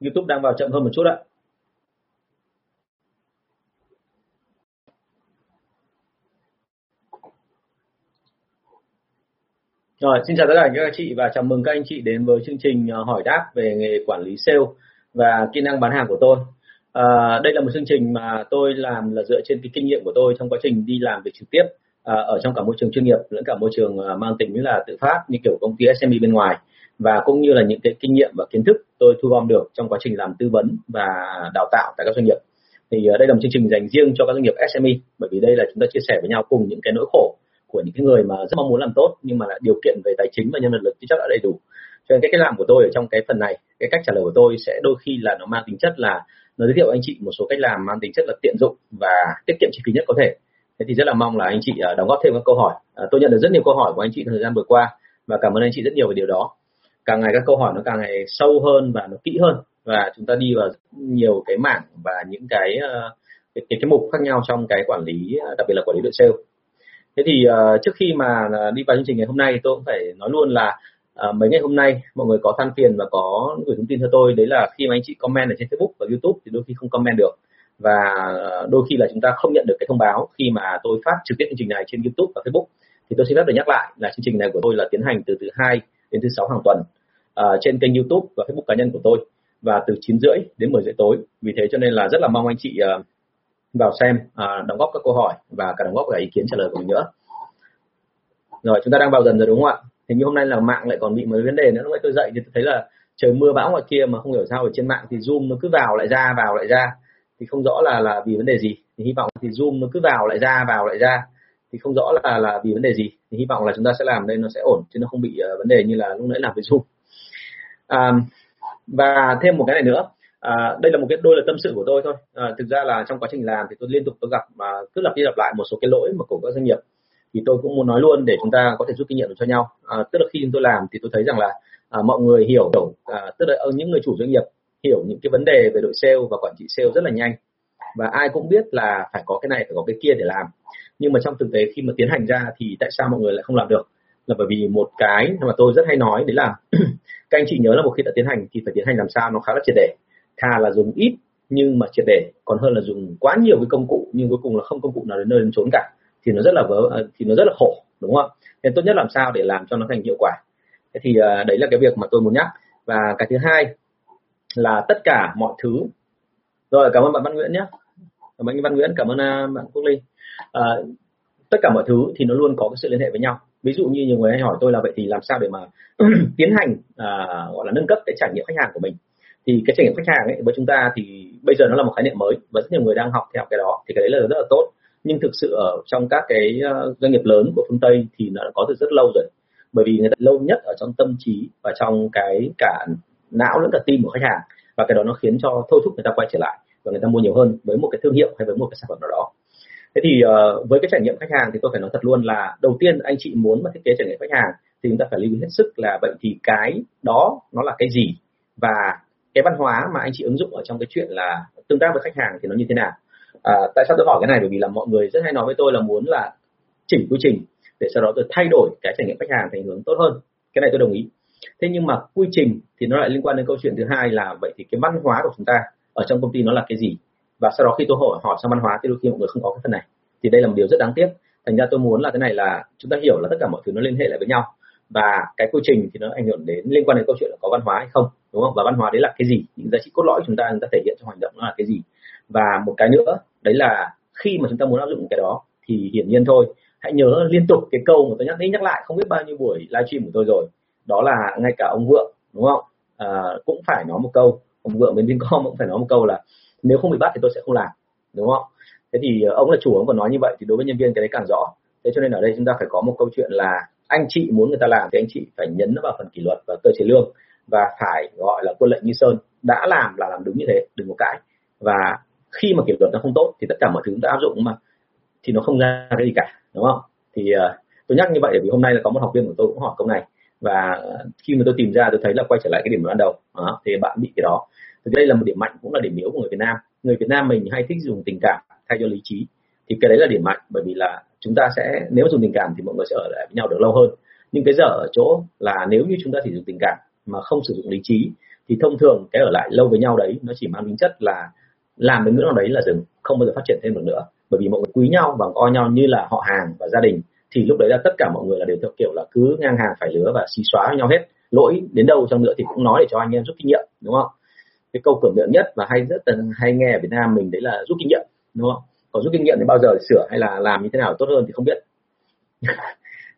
YouTube đang vào chậm hơn một chút ạ Rồi, xin chào tất cả các anh chị và chào mừng các anh chị đến với chương trình ờ, hỏi đáp về nghề quản lý sale và kỹ năng bán hàng của tôi. À, đây là một chương trình mà tôi làm là dựa trên cái kinh nghiệm của tôi trong quá trình đi làm việc trực tiếp à, ở trong cả môi trường chuyên nghiệp lẫn cả môi trường à, mang tính là tự phát như kiểu công ty SME bên ngoài và cũng như là những cái kinh nghiệm và kiến thức tôi thu gom được trong quá trình làm tư vấn và đào tạo tại các doanh nghiệp. Thì ờ, đây là một chương trình dành riêng cho các doanh nghiệp SME bởi vì đây là chúng ta chia sẻ với nhau cùng những cái nỗi khổ của những cái người mà rất mong muốn làm tốt nhưng mà là điều kiện về tài chính và nhân lực thì chắc đã đầy đủ. Cho nên cái cách làm của tôi ở trong cái phần này, cái cách trả lời của tôi sẽ đôi khi là nó mang tính chất là nó giới thiệu anh chị một số cách làm mang tính chất là tiện dụng và tiết kiệm chi phí nhất có thể. Thế thì rất là mong là anh chị ờ, đóng góp thêm các câu hỏi. Ờ, tôi nhận được rất nhiều câu hỏi của anh chị thời gian vừa qua và cảm ơn anh chị rất nhiều về điều đó càng ngày các câu hỏi nó càng ngày sâu hơn và nó kỹ hơn. Và chúng ta đi vào nhiều cái mảng và những cái ờ, cái, cái, cái mục khác nhau trong cái quản lý ờ, đặc biệt là quản lý đội sale. Thế thì uh, trước khi mà đi vào chương trình ngày hôm nay tôi cũng phải nói luôn là uh, mấy ngày hôm nay mọi người có than phiền và có gửi thông tin cho tôi. Đấy là khi mà anh chị comment ở trên Facebook và YouTube thì đôi khi không comment được. Và đôi khi là chúng ta không nhận được cái thông báo khi mà tôi phát trực tiếp chương trình này trên YouTube và Facebook. Thì tôi xin phép được nhắc lại là chương trình này của tôi là tiến hành từ thứ hai đến thứ sáu hàng tuần à, trên kênh YouTube và Facebook cá nhân của tôi và từ 9 rưỡi đến 10 rưỡi tối. Vì thế cho nên là rất là mong anh chị à, vào xem à, đóng góp các câu hỏi và cả đóng góp cả ý kiến trả lời của mình nữa. Rồi chúng ta đang vào dần rồi đúng không ạ? Hình như hôm nay là mạng lại còn bị mấy vấn đề nữa. Lúc nãy tôi dậy thì tôi thấy là trời mưa bão ngoài kia mà không hiểu sao ở trên mạng thì zoom nó cứ vào lại ra vào lại ra. Thì không rõ là là vì vấn đề gì. Thì hy vọng thì zoom nó cứ vào lại ra vào lại ra thì không rõ là là vì vấn đề gì. Thì hy vọng là chúng ta sẽ làm đây nó sẽ ổn chứ nó không bị uh, vấn đề như là lúc nãy làm với zoom. À, và thêm một cái này nữa. À, đây là một cái đôi là tâm sự của tôi thôi. À, thực ra là trong quá trình làm thì tôi liên tục tôi gặp mà cứ lặp đi lặp lại một số cái lỗi mà của các doanh nghiệp. Thì tôi cũng muốn nói luôn để chúng ta có thể rút kinh nghiệm được cho nhau. À, tức là khi chúng tôi làm thì tôi thấy rằng là à, mọi người hiểu hiểu à, tức là những người chủ doanh nghiệp hiểu những cái vấn đề về đội sale và quản trị sale rất là nhanh. Và ai cũng biết là phải có cái này phải có cái kia để làm nhưng mà trong thực tế khi mà tiến hành ra thì tại sao mọi người lại không làm được? Là bởi vì một cái mà tôi rất hay nói, đấy là các anh chị nhớ là một khi đã tiến hành thì phải tiến hành làm sao nó khá là triệt để. Thà là dùng ít nhưng mà triệt để, còn hơn là dùng quá nhiều cái công cụ nhưng cuối cùng là không công cụ nào đến nơi đến trốn cả. Thì nó rất là vớ à, thì nó rất là khổ, đúng không? Nên tốt nhất làm sao để làm cho nó thành hiệu quả. Thế thì à, đấy là cái việc mà tôi muốn nhắc. Và cái thứ hai là tất cả mọi thứ. Rồi, cảm ơn bạn Văn Nguyễn nhé cảm ơn anh Văn Nguyễn cảm ơn à, bạn Quốc Linh. À, tất cả mọi thứ thì nó luôn có cái sự liên hệ với nhau. Ví dụ như nhiều người hay hỏi tôi là vậy thì làm sao để mà tiến hành à, gọi là nâng cấp cái trải nghiệm khách hàng của mình? Thì cái trải nghiệm khách hàng ấy với chúng ta thì bây giờ nó là một khái niệm mới và rất nhiều người đang học theo cái đó. Thì cái đấy là rất là tốt. Nhưng thực sự ở trong các cái à, doanh nghiệp lớn của phương tây thì nó đã có từ rất lâu rồi. Bởi vì người ta lâu nhất ở trong tâm trí và trong cái cả não lẫn cả tim của khách hàng và cái đó nó khiến cho thôi thúc người ta quay trở lại và người ta mua nhiều hơn với một cái thương hiệu hay với một cái sản phẩm nào đó. Thế thì uh, với cái trải nghiệm khách hàng thì tôi phải nói thật luôn là đầu tiên anh chị muốn mà thiết kế trải nghiệm khách hàng thì chúng ta phải lưu ý hết sức là vậy thì cái đó nó là cái gì và cái văn hóa mà anh chị ứng dụng ở trong cái chuyện là tương tác với khách hàng thì nó như thế nào. À, tại sao tôi hỏi cái này? Bởi vì là mọi người rất hay nói với tôi là muốn là chỉnh quy trình để sau đó tôi thay đổi cái trải nghiệm khách hàng thành hướng tốt hơn. Cái này tôi đồng ý. Thế nhưng mà quy trình thì nó lại liên quan đến câu chuyện thứ hai là vậy thì cái văn hóa của chúng ta ở trong công ty nó là cái gì. Và sau đó khi tôi hỏi hỏi sang văn hóa thì đôi khi mọi người không có cái phần này. Thì đây là một điều rất đáng tiếc. Thành ra tôi muốn là cái này là chúng ta hiểu là tất cả mọi thứ nó liên hệ lại với nhau. Và cái quy trình thì nó ảnh hưởng đến liên quan đến câu chuyện là có văn hóa hay không đúng không? Và văn hóa đấy là cái gì? Những giá trị cốt lõi chúng ta chúng ta thể hiện trong hành động nó là cái gì? Và một cái nữa đấy là khi mà chúng ta muốn áp dụng cái đó thì hiển nhiên thôi. Hãy nhớ liên tục cái câu mà tôi nhắc đi nhắc lại không biết bao nhiêu buổi livestream của tôi rồi. Đó là ngay cả ông vượng đúng không? À, cũng phải nói một câu ông vượng bên vincom cũng phải nói một câu là nếu không bị bắt thì tôi sẽ không làm đúng không? Thế thì ờ, ông là chủ ông còn nói như vậy thì đối với nhân viên cái đấy càng rõ. Thế cho nên ở đây chúng ta phải có một câu chuyện là anh chị muốn người ta làm thì anh chị phải nhấn nó vào phần kỷ luật và cơ chế lương và phải gọi là quân lệnh như sơn. Đã làm là làm đúng như thế đừng có cãi. Và khi mà kỷ luật nó không tốt thì tất cả mọi thứ chúng ta áp dụng mà thì nó không ra cái gì cả đúng không? Thì uh, tôi nhắc như vậy bởi vì hôm nay là có một học viên của tôi cũng hỏi câu này và khi mà tôi tìm ra tôi thấy là quay trở lại cái điểm ban đầu đó, thì bạn bị cái đó. Thì đây là một điểm mạnh cũng là điểm yếu của người Việt Nam. Người Việt Nam mình hay thích dùng tình cảm thay cho lý trí. Thì cái đấy là điểm mạnh bởi vì là chúng ta sẽ nếu dùng tình cảm thì mọi người sẽ ở lại với nhau được lâu hơn. Nhưng cái dở ở chỗ là nếu như chúng ta chỉ dùng tình cảm mà không sử dụng lý trí thì thông thường cái ở lại lâu với nhau đấy nó chỉ mang tính chất là làm đến ngưỡng nào đấy là dừng không bao giờ phát triển thêm được nữa. Bởi vì mọi người quý nhau và coi nhau như là họ hàng và gia đình thì lúc đấy là tất cả mọi người là đều theo kiểu là cứ ngang hàng phải lứa và xí xóa với nhau hết. Lỗi đến đâu trong nữa thì cũng nói để cho anh em rút kinh nghiệm đúng không? Cái câu cửa miệng nhất và hay rất là hay nghe ở Việt Nam mình đấy là rút kinh nghiệm đúng không? Còn rút kinh nghiệm thì bao giờ sửa hay là làm như thế nào tốt hơn thì không biết.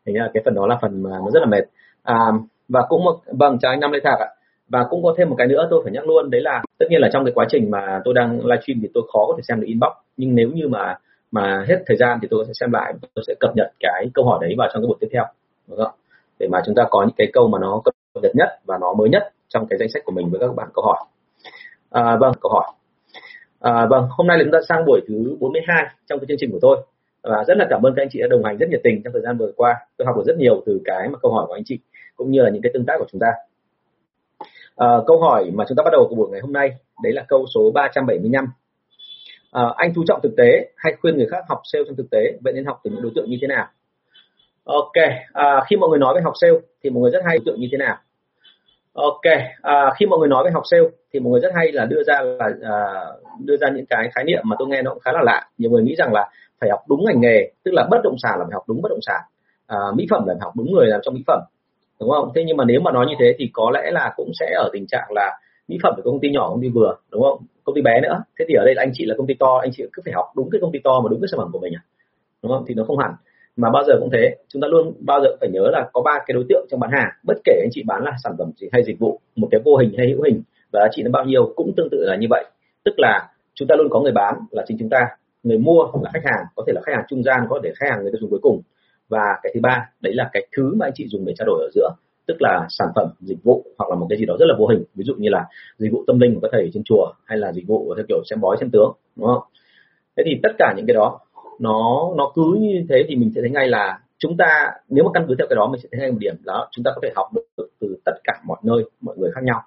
Thành ra cái phần đó là phần mà nó rất là mệt. À, và cũng một vâng chào anh năm lê thạc ạ. Và cũng có thêm một cái nữa tôi phải nhắc luôn đấy là tất nhiên là trong cái quá trình mà tôi đang livestream thì tôi khó có thể xem được inbox. Nhưng nếu như mà mà hết thời gian thì tôi sẽ xem lại tôi sẽ cập nhật cái câu hỏi đấy vào trong cái buổi tiếp theo. Đúng không? để mà chúng ta có những cái câu mà nó cập nhật nhất và nó mới nhất trong cái danh sách của mình với các bạn câu hỏi. À, vâng câu hỏi. À, vâng hôm nay là chúng ta sang buổi thứ 42 trong cái chương trình của tôi. Và rất là cảm ơn các anh chị đã đồng hành rất nhiệt tình trong thời gian vừa qua. Tôi học được rất nhiều từ cái mà câu hỏi của anh chị cũng như là những cái tương tác của chúng ta. À, câu hỏi mà chúng ta bắt đầu của buổi ngày hôm nay đấy là câu số 375 à, anh chú trọng thực tế hay khuyên người khác học sale trong thực tế vậy nên học từ những đối tượng như thế nào? Ok à, khi mọi người nói về học sale thì mọi người rất hay đối tượng như thế nào? Ok à, khi mọi người nói về học sale thì mọi người rất hay là đưa ra là à, đưa ra những cái khái niệm mà tôi nghe nó cũng khá là lạ. Nhiều người nghĩ rằng là phải học đúng ngành nghề tức là bất động sản là phải học đúng bất động sản. À, mỹ phẩm là phải học đúng người làm trong mỹ phẩm đúng không? Thế nhưng mà nếu mà nói như thế thì có lẽ là cũng sẽ ở tình trạng là mỹ phẩm của công ty nhỏ công ty vừa đúng không? Công ty bé nữa. Thế thì ở đây là anh chị là công ty to, anh chị cứ phải học đúng cái công ty to mà đúng cái sản phẩm của mình à? Đúng không? Thì nó không hẳn. Mà bao giờ cũng thế. Chúng ta luôn bao giờ phải nhớ là có ba cái đối tượng trong bán hàng. Bất kể anh chị bán là sản phẩm gì hay dịch vụ, một cái vô hình hay hữu hình và giá trị nó bao nhiêu cũng tương tự là như vậy. Tức là chúng ta luôn có người bán là chính chúng ta. Người mua là khách hàng, có thể là khách hàng trung gian, có thể khách hàng người tiêu dùng cuối cùng. Và cái thứ ba, đấy là cái thứ mà anh chị dùng để trao đổi ở giữa tức là sản phẩm dịch vụ hoặc là một cái gì đó rất là vô hình. Ví dụ như là dịch vụ tâm linh của các thầy trên chùa hay là dịch vụ theo kiểu xem bói xem tướng đúng không? Thế thì tất cả những cái đó nó nó cứ như thế thì mình sẽ thấy ngay là chúng ta nếu mà căn cứ theo cái đó mình sẽ thấy ngay một điểm đó chúng ta có thể học được từ tất cả mọi nơi mọi người khác nhau.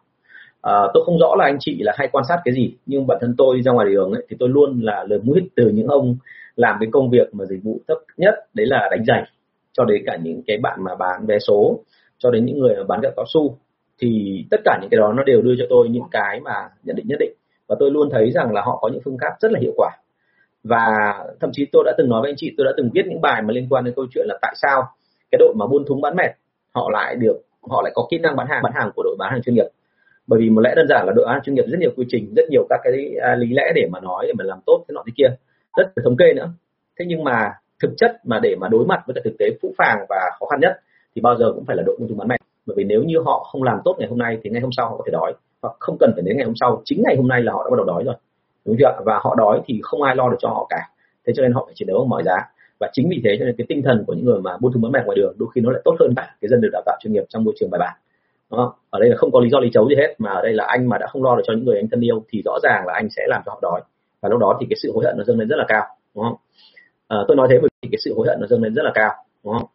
À, tôi không rõ là anh chị là hay quan sát cái gì nhưng bản thân tôi ra ngoài đường ấy, thì tôi luôn là lời mũi từ những ông làm cái công việc mà dịch vụ thấp nhất đấy là đánh giày cho đến cả những cái bạn mà bán vé số cho đến những người bán kẹo cao su, thì tất cả những cái đó nó đều đưa cho tôi những cái mà nhận định nhất định. Và tôi luôn thấy rằng là họ có những phương pháp rất là hiệu quả. Và thậm chí tôi đã từng nói với anh chị, tôi đã từng viết những bài mà liên quan đến câu chuyện là tại sao cái đội mà buôn thúng bán mệt họ lại được, họ lại có kỹ năng bán hàng bán hàng của đội bán hàng chuyên nghiệp. Bởi vì một lẽ đơn giản là đội bán hàng chuyên nghiệp rất nhiều quy trình, rất nhiều các cái à, lý lẽ để mà nói, để mà làm tốt thế nọ thế kia. Rất là thống kê nữa. Thế nhưng mà thực chất mà để mà đối mặt với cái thực tế phũ phàng và khó khăn nhất thì bao giờ cũng phải là đội buôn chúng bán mệt bởi vì nếu như họ không làm tốt ngày hôm nay thì ngày hôm sau họ có thể đói. Hoặc không cần phải đến ngày hôm sau chính ngày hôm nay là họ đã bắt đầu đói rồi. Đúng chưa và họ đói thì không ai lo được cho họ cả. Thế cho nên họ phải chiến đấu mọi giá. Và chính vì thế cho nên cái tinh thần của những người mà buôn thúng bán mẻ ngoài đường đôi khi nó lại tốt hơn cả cái dân được đào tạo chuyên nghiệp trong môi trường bài bản. Đó. ở đây là không có lý do lý chấu gì hết mà ở đây là anh mà đã không lo được cho những người anh thân yêu thì rõ ràng là anh sẽ làm cho họ đói. Và lúc đó thì cái sự hối hận nó dâng lên rất là cao. Đúng không? À, tôi nói thế bởi vì cái sự hối hận nó dâng lên rất là cao. Đúng không?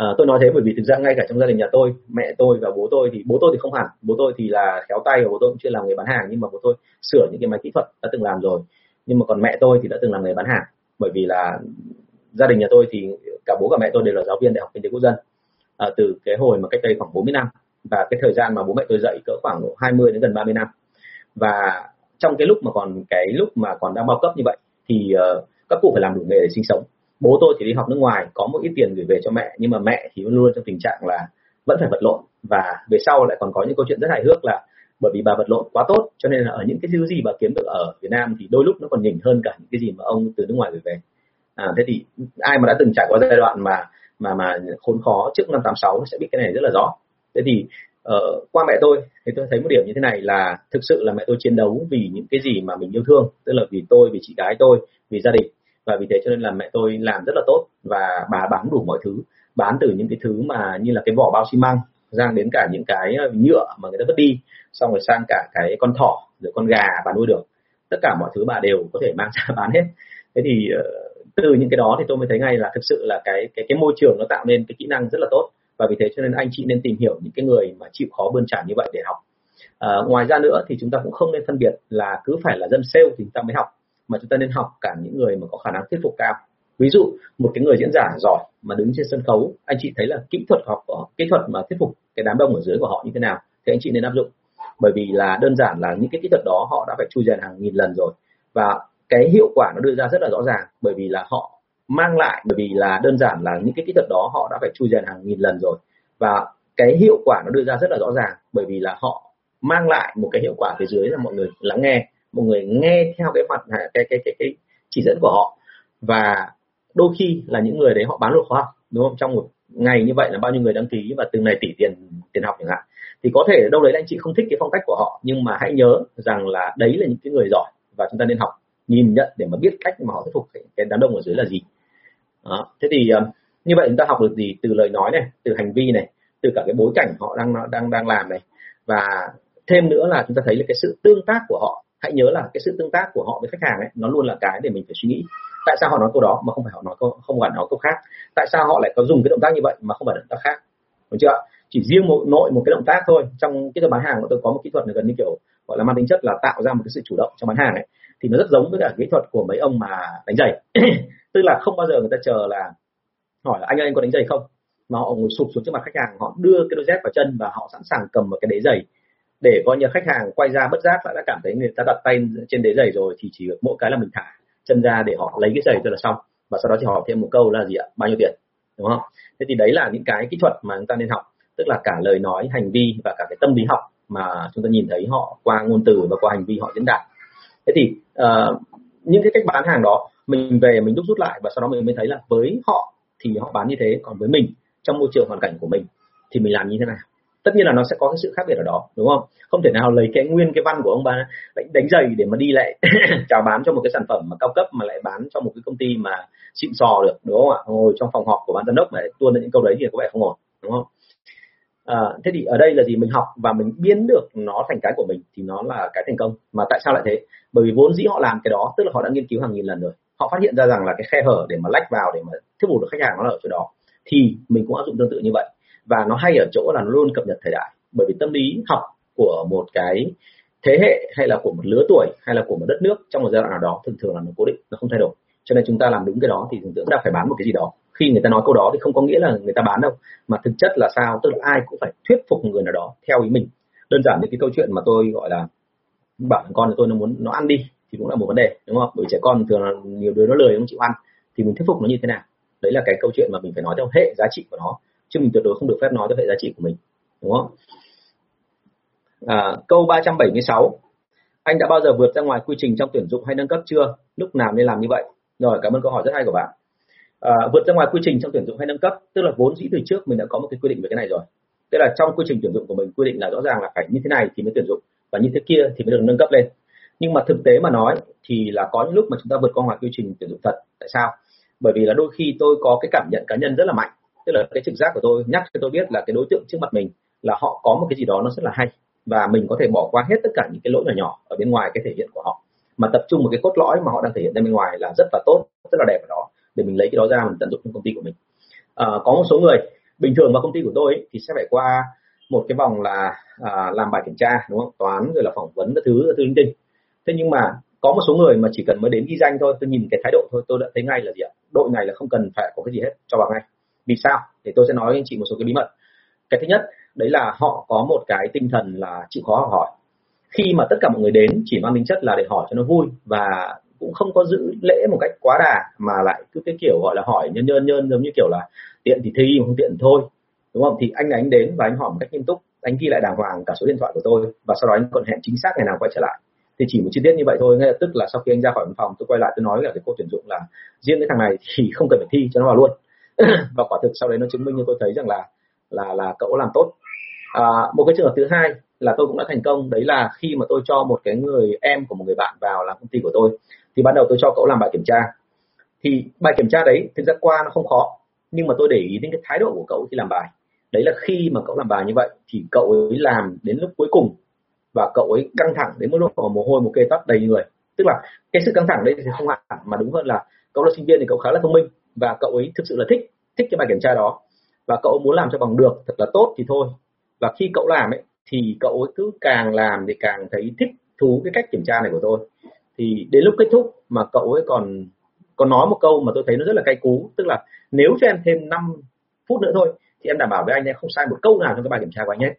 À, tôi nói thế bởi vì thực ra ngay cả trong gia đình nhà tôi mẹ tôi và bố tôi thì bố tôi thì không hẳn. Bố tôi thì là khéo tay và bố tôi cũng chưa làm nghề bán hàng nhưng mà bố tôi sửa những cái máy kỹ thuật đã từng làm rồi. Nhưng mà còn mẹ tôi thì đã từng làm nghề bán hàng. Bởi vì là gia đình nhà tôi thì cả bố cả mẹ tôi đều là giáo viên đại học kinh tế quốc dân à, từ cái hồi mà cách đây khoảng 40 năm. Và cái thời gian mà bố mẹ tôi dạy cỡ khoảng 20 đến gần 30 năm. Và trong cái lúc mà còn cái lúc mà còn đang bao cấp như vậy thì uh, các cụ phải làm đủ nghề để sinh sống bố tôi thì đi học nước ngoài có một ít tiền gửi về cho mẹ nhưng mà mẹ thì luôn luôn trong tình trạng là vẫn phải vật lộn. Và về sau lại còn có những câu chuyện rất hài hước là bởi vì bà vật lộn quá tốt cho nên là ở những cái thứ gì bà kiếm được ở Việt Nam thì đôi lúc nó còn nhỉnh hơn cả những cái gì mà ông từ nước ngoài gửi về. À, thế thì ai mà đã từng trải qua giai đoạn mà mà mà khốn khó trước năm 86 sẽ biết cái này rất là rõ. Thế thì uh, qua mẹ tôi thì tôi thấy một điểm như thế này là thực sự là mẹ tôi chiến đấu vì những cái gì mà mình yêu thương tức là vì tôi vì chị gái tôi vì gia đình và vì thế cho nên là mẹ tôi làm rất là tốt và bà bán đủ mọi thứ. Bán từ những cái thứ mà như là cái vỏ bao xi măng sang đến cả những cái ờ, nhựa mà người ta vứt đi xong rồi sang cả cái con thỏ rồi con gà bà nuôi được. Tất cả mọi thứ bà đều có thể mang ra bán hết. Thế thì ờ, từ những cái đó thì tôi mới thấy ngay là thực sự là cái cái cái môi trường nó tạo nên cái kỹ năng rất là tốt. Và vì thế cho nên anh chị nên tìm hiểu những cái người mà chịu khó bươn trải như vậy để học. À, ngoài ra nữa thì chúng ta cũng không nên phân biệt là cứ phải là dân sale thì chúng ta mới học mà chúng ta nên học cả những người mà có khả năng thuyết phục cao. Ví dụ, một cái người diễn giả giỏi mà đứng trên sân khấu, anh chị thấy là kỹ thuật học kỹ thuật mà thuyết phục cái đám đông ở dưới của họ như thế nào thì anh chị nên áp dụng. Bởi vì là đơn giản là những cái kỹ thuật đó họ đã phải chui rèn hàng nghìn lần rồi. Và cái hiệu quả nó đưa ra rất là rõ ràng, bởi vì là họ mang lại, bởi vì là đơn giản là những cái kỹ thuật đó họ đã phải chui rèn hàng nghìn lần rồi. Và cái hiệu quả nó đưa ra rất là rõ ràng, bởi vì là họ mang lại một cái hiệu quả phía dưới là mọi người lắng nghe mọi người nghe theo cái mặt à, cái cái cái cái chỉ dẫn của họ. Và đôi khi là những người đấy họ bán được khóa học, đúng không? Trong một ngày như vậy là bao nhiêu người đăng ký và từng này tỷ tiền tiền học chẳng hạn. Thì có thể đâu đấy anh chị không thích cái phong cách của họ, nhưng mà hãy nhớ rằng là đấy là những cái người giỏi và chúng ta nên học, nhìn nhận để mà biết cách mà họ thuyết phục cái đám đông ở dưới là gì. Đó. thế thì ờ, như vậy chúng ta học được gì? Từ lời nói này, từ hành vi này, từ cả cái bối cảnh họ đang đang đang làm này. Và thêm nữa là chúng ta thấy là cái sự tương tác của họ hãy nhớ là cái sự tương tác của họ với khách hàng ấy, nó luôn là cái để mình phải suy nghĩ. Tại sao họ nói câu đó mà không phải họ nói câu, không phải nói câu khác? Tại sao họ lại có dùng cái động tác như vậy mà không phải động tác khác? Đúng chưa chỉ riêng một, nội một cái động tác thôi. Trong cái bán hàng của tôi có một kỹ thuật gần như kiểu, gọi là mang tính chất là tạo ra một cái sự chủ động trong bán hàng ấy, thì nó rất giống với cả kỹ thuật của mấy ông mà đánh giày. Tức là không bao giờ người ta chờ là hỏi là anh ơi, anh có đánh giày không? Mà họ ngồi sụp xuống trước mặt khách hàng, họ đưa cái đôi dép vào chân và họ sẵn sàng cầm một cái đế giày để coi như khách hàng quay ra bất giác lại đã cảm thấy người ta đặt tay trên đế giày rồi thì chỉ được mỗi cái là mình thả chân ra để họ lấy cái giày rồi là xong. Và sau đó thì hỏi thêm một câu là gì ạ? Bao nhiêu tiền? Đúng không? Thế thì đấy là những cái kỹ thuật mà chúng ta nên học. Tức là cả lời nói hành vi và cả cái tâm lý học mà chúng ta nhìn thấy họ qua ngôn từ và qua hành vi họ diễn đạt. Thế thì uh, những cái cách bán hàng đó mình về mình đúc rút lại và sau đó mình mới thấy là với họ thì họ bán như thế còn với mình trong môi trường hoàn cảnh của mình thì mình làm như thế nào? Tất nhiên là nó sẽ có cái sự khác biệt ở đó đúng không? Không thể nào lấy cái nguyên cái văn của ông bà đánh, đánh giày để mà đi lại chào bán cho một cái sản phẩm mà cao cấp mà lại bán cho một cái công ty mà xịn sò được đúng không ạ? Ngồi trong phòng họp của ban giám đốc mà tuôn những câu đấy thì có vẻ không ổn đúng không? À, thế thì ở đây là gì? Mình học và mình biến được nó thành cái của mình thì nó là cái thành công. Mà tại sao lại thế? Bởi vì vốn dĩ họ làm cái đó tức là họ đã nghiên cứu hàng nghìn lần rồi. Họ phát hiện ra rằng là cái khe hở để mà lách vào để mà thuyết phục được khách hàng nó là ở chỗ đó thì mình cũng áp dụng tương tự như vậy và nó hay ở chỗ là nó luôn cập nhật thời đại. Bởi vì tâm lý học của một cái thế hệ hay là của một lứa tuổi hay là của một đất nước trong một giai đoạn nào đó thường thường là nó cố định, nó không thay đổi. Cho nên chúng ta làm đúng cái đó thì thường tượng đã phải bán một cái gì đó. Khi người ta nói câu đó thì không có nghĩa là người ta bán đâu, mà thực chất là sao? Tức là ai cũng phải thuyết phục người nào đó theo ý mình. Đơn giản như cái câu chuyện mà tôi gọi là bảo con tôi nó muốn nó ăn đi thì cũng là một vấn đề, đúng không? Bởi trẻ con thường là nhiều đứa nó lười không chịu ăn. Thì mình thuyết phục nó như thế nào? Đấy là cái câu chuyện mà mình phải nói theo hệ giá trị của nó chứ mình tuyệt đối không được phép nói tới hệ giá trị của mình đúng không? À, câu 376 anh đã bao giờ vượt ra ngoài quy trình trong tuyển dụng hay nâng cấp chưa? Lúc nào nên làm như vậy? Rồi cảm ơn câu hỏi rất hay của bạn. À, vượt ra ngoài quy trình trong tuyển dụng hay nâng cấp tức là vốn dĩ từ trước mình đã có một cái quy định về cái này rồi. Tức là trong quy trình tuyển dụng của mình quy định là rõ ràng là phải như thế này thì mới tuyển dụng và như thế kia thì mới được nâng cấp lên. Nhưng mà thực tế mà nói thì là có những lúc mà chúng ta vượt qua ngoài quy trình tuyển dụng thật. Tại sao? Bởi vì là đôi khi tôi có cái cảm nhận cá nhân rất là mạnh tức là cái trực giác của tôi nhắc cho tôi biết là cái đối tượng trước mặt mình là họ có một cái gì đó nó rất là hay và mình có thể bỏ qua hết tất cả những cái lỗi nhỏ nhỏ ở bên ngoài cái thể hiện của họ. Mà tập trung một cái cốt lõi mà họ đang thể hiện ra bên ngoài là rất là tốt rất là đẹp ở đó để mình lấy cái đó ra mình tận dụng trong công ty của mình. À, có một số người bình thường vào công ty của tôi ấy, thì sẽ phải qua một cái vòng là à, làm bài kiểm tra đúng không? Toán rồi là phỏng vấn các thứ các thứ linh tinh. Thế nhưng mà có một số người mà chỉ cần mới đến ghi danh thôi tôi nhìn cái thái độ thôi tôi đã thấy ngay là gì ạ? Đội này là không cần phải có cái gì hết cho vào ngay vì sao? Thì tôi sẽ nói với anh chị một số cái bí mật. Cái thứ nhất, đấy là họ có một cái tinh thần là chịu khó học hỏi. Khi mà tất cả mọi người đến, chỉ mang tính chất là để hỏi cho nó vui và cũng không có giữ lễ một cách quá đà mà lại cứ cái kiểu gọi là hỏi nhân nhân nhân giống như kiểu là tiện thì thi, không tiện thôi. Đúng không? Thì anh anh đến và anh hỏi một cách nghiêm túc, anh ghi lại đàng hoàng cả số điện thoại của tôi và sau đó anh còn hẹn chính xác ngày nào quay trở lại. Thì chỉ một chi tiết như vậy thôi, ngay lập tức là sau khi anh ra khỏi văn phòng, tôi quay lại tôi nói là cái cô tuyển dụng là riêng cái thằng này thì không cần phải thi cho nó vào luôn. và quả thực sau đấy nó chứng minh như tôi thấy rằng là là là cậu làm tốt. À, một cái trường hợp thứ hai là tôi cũng đã thành công. Đấy là khi mà tôi cho một cái người em của một người bạn vào làm công ty của tôi thì ban đầu tôi cho cậu làm bài kiểm tra. Thì bài kiểm tra đấy thực ra qua nó không khó nhưng mà tôi để ý đến cái thái độ của cậu khi làm bài. Đấy là khi mà cậu làm bài như vậy thì cậu ấy làm đến lúc cuối cùng và cậu ấy căng thẳng đến mức độ mồ hôi một kê tóc đầy người. Tức là cái sự căng thẳng đấy thì không hẳn mà đúng hơn là cậu là sinh viên thì cậu khá là thông minh và cậu ấy thực sự là thích thích cái bài kiểm tra đó. Và cậu muốn làm cho bằng được, thật là tốt thì thôi. Và khi cậu làm ấy, thì cậu ấy cứ càng làm thì càng thấy thích thú cái cách kiểm tra này của tôi. Thì đến lúc kết thúc mà cậu ấy còn còn nói một câu mà tôi thấy nó rất là cay cú, tức là nếu cho em thêm 5 phút nữa thôi, thì em đảm bảo với anh em không sai một câu nào trong cái bài kiểm tra của anh hết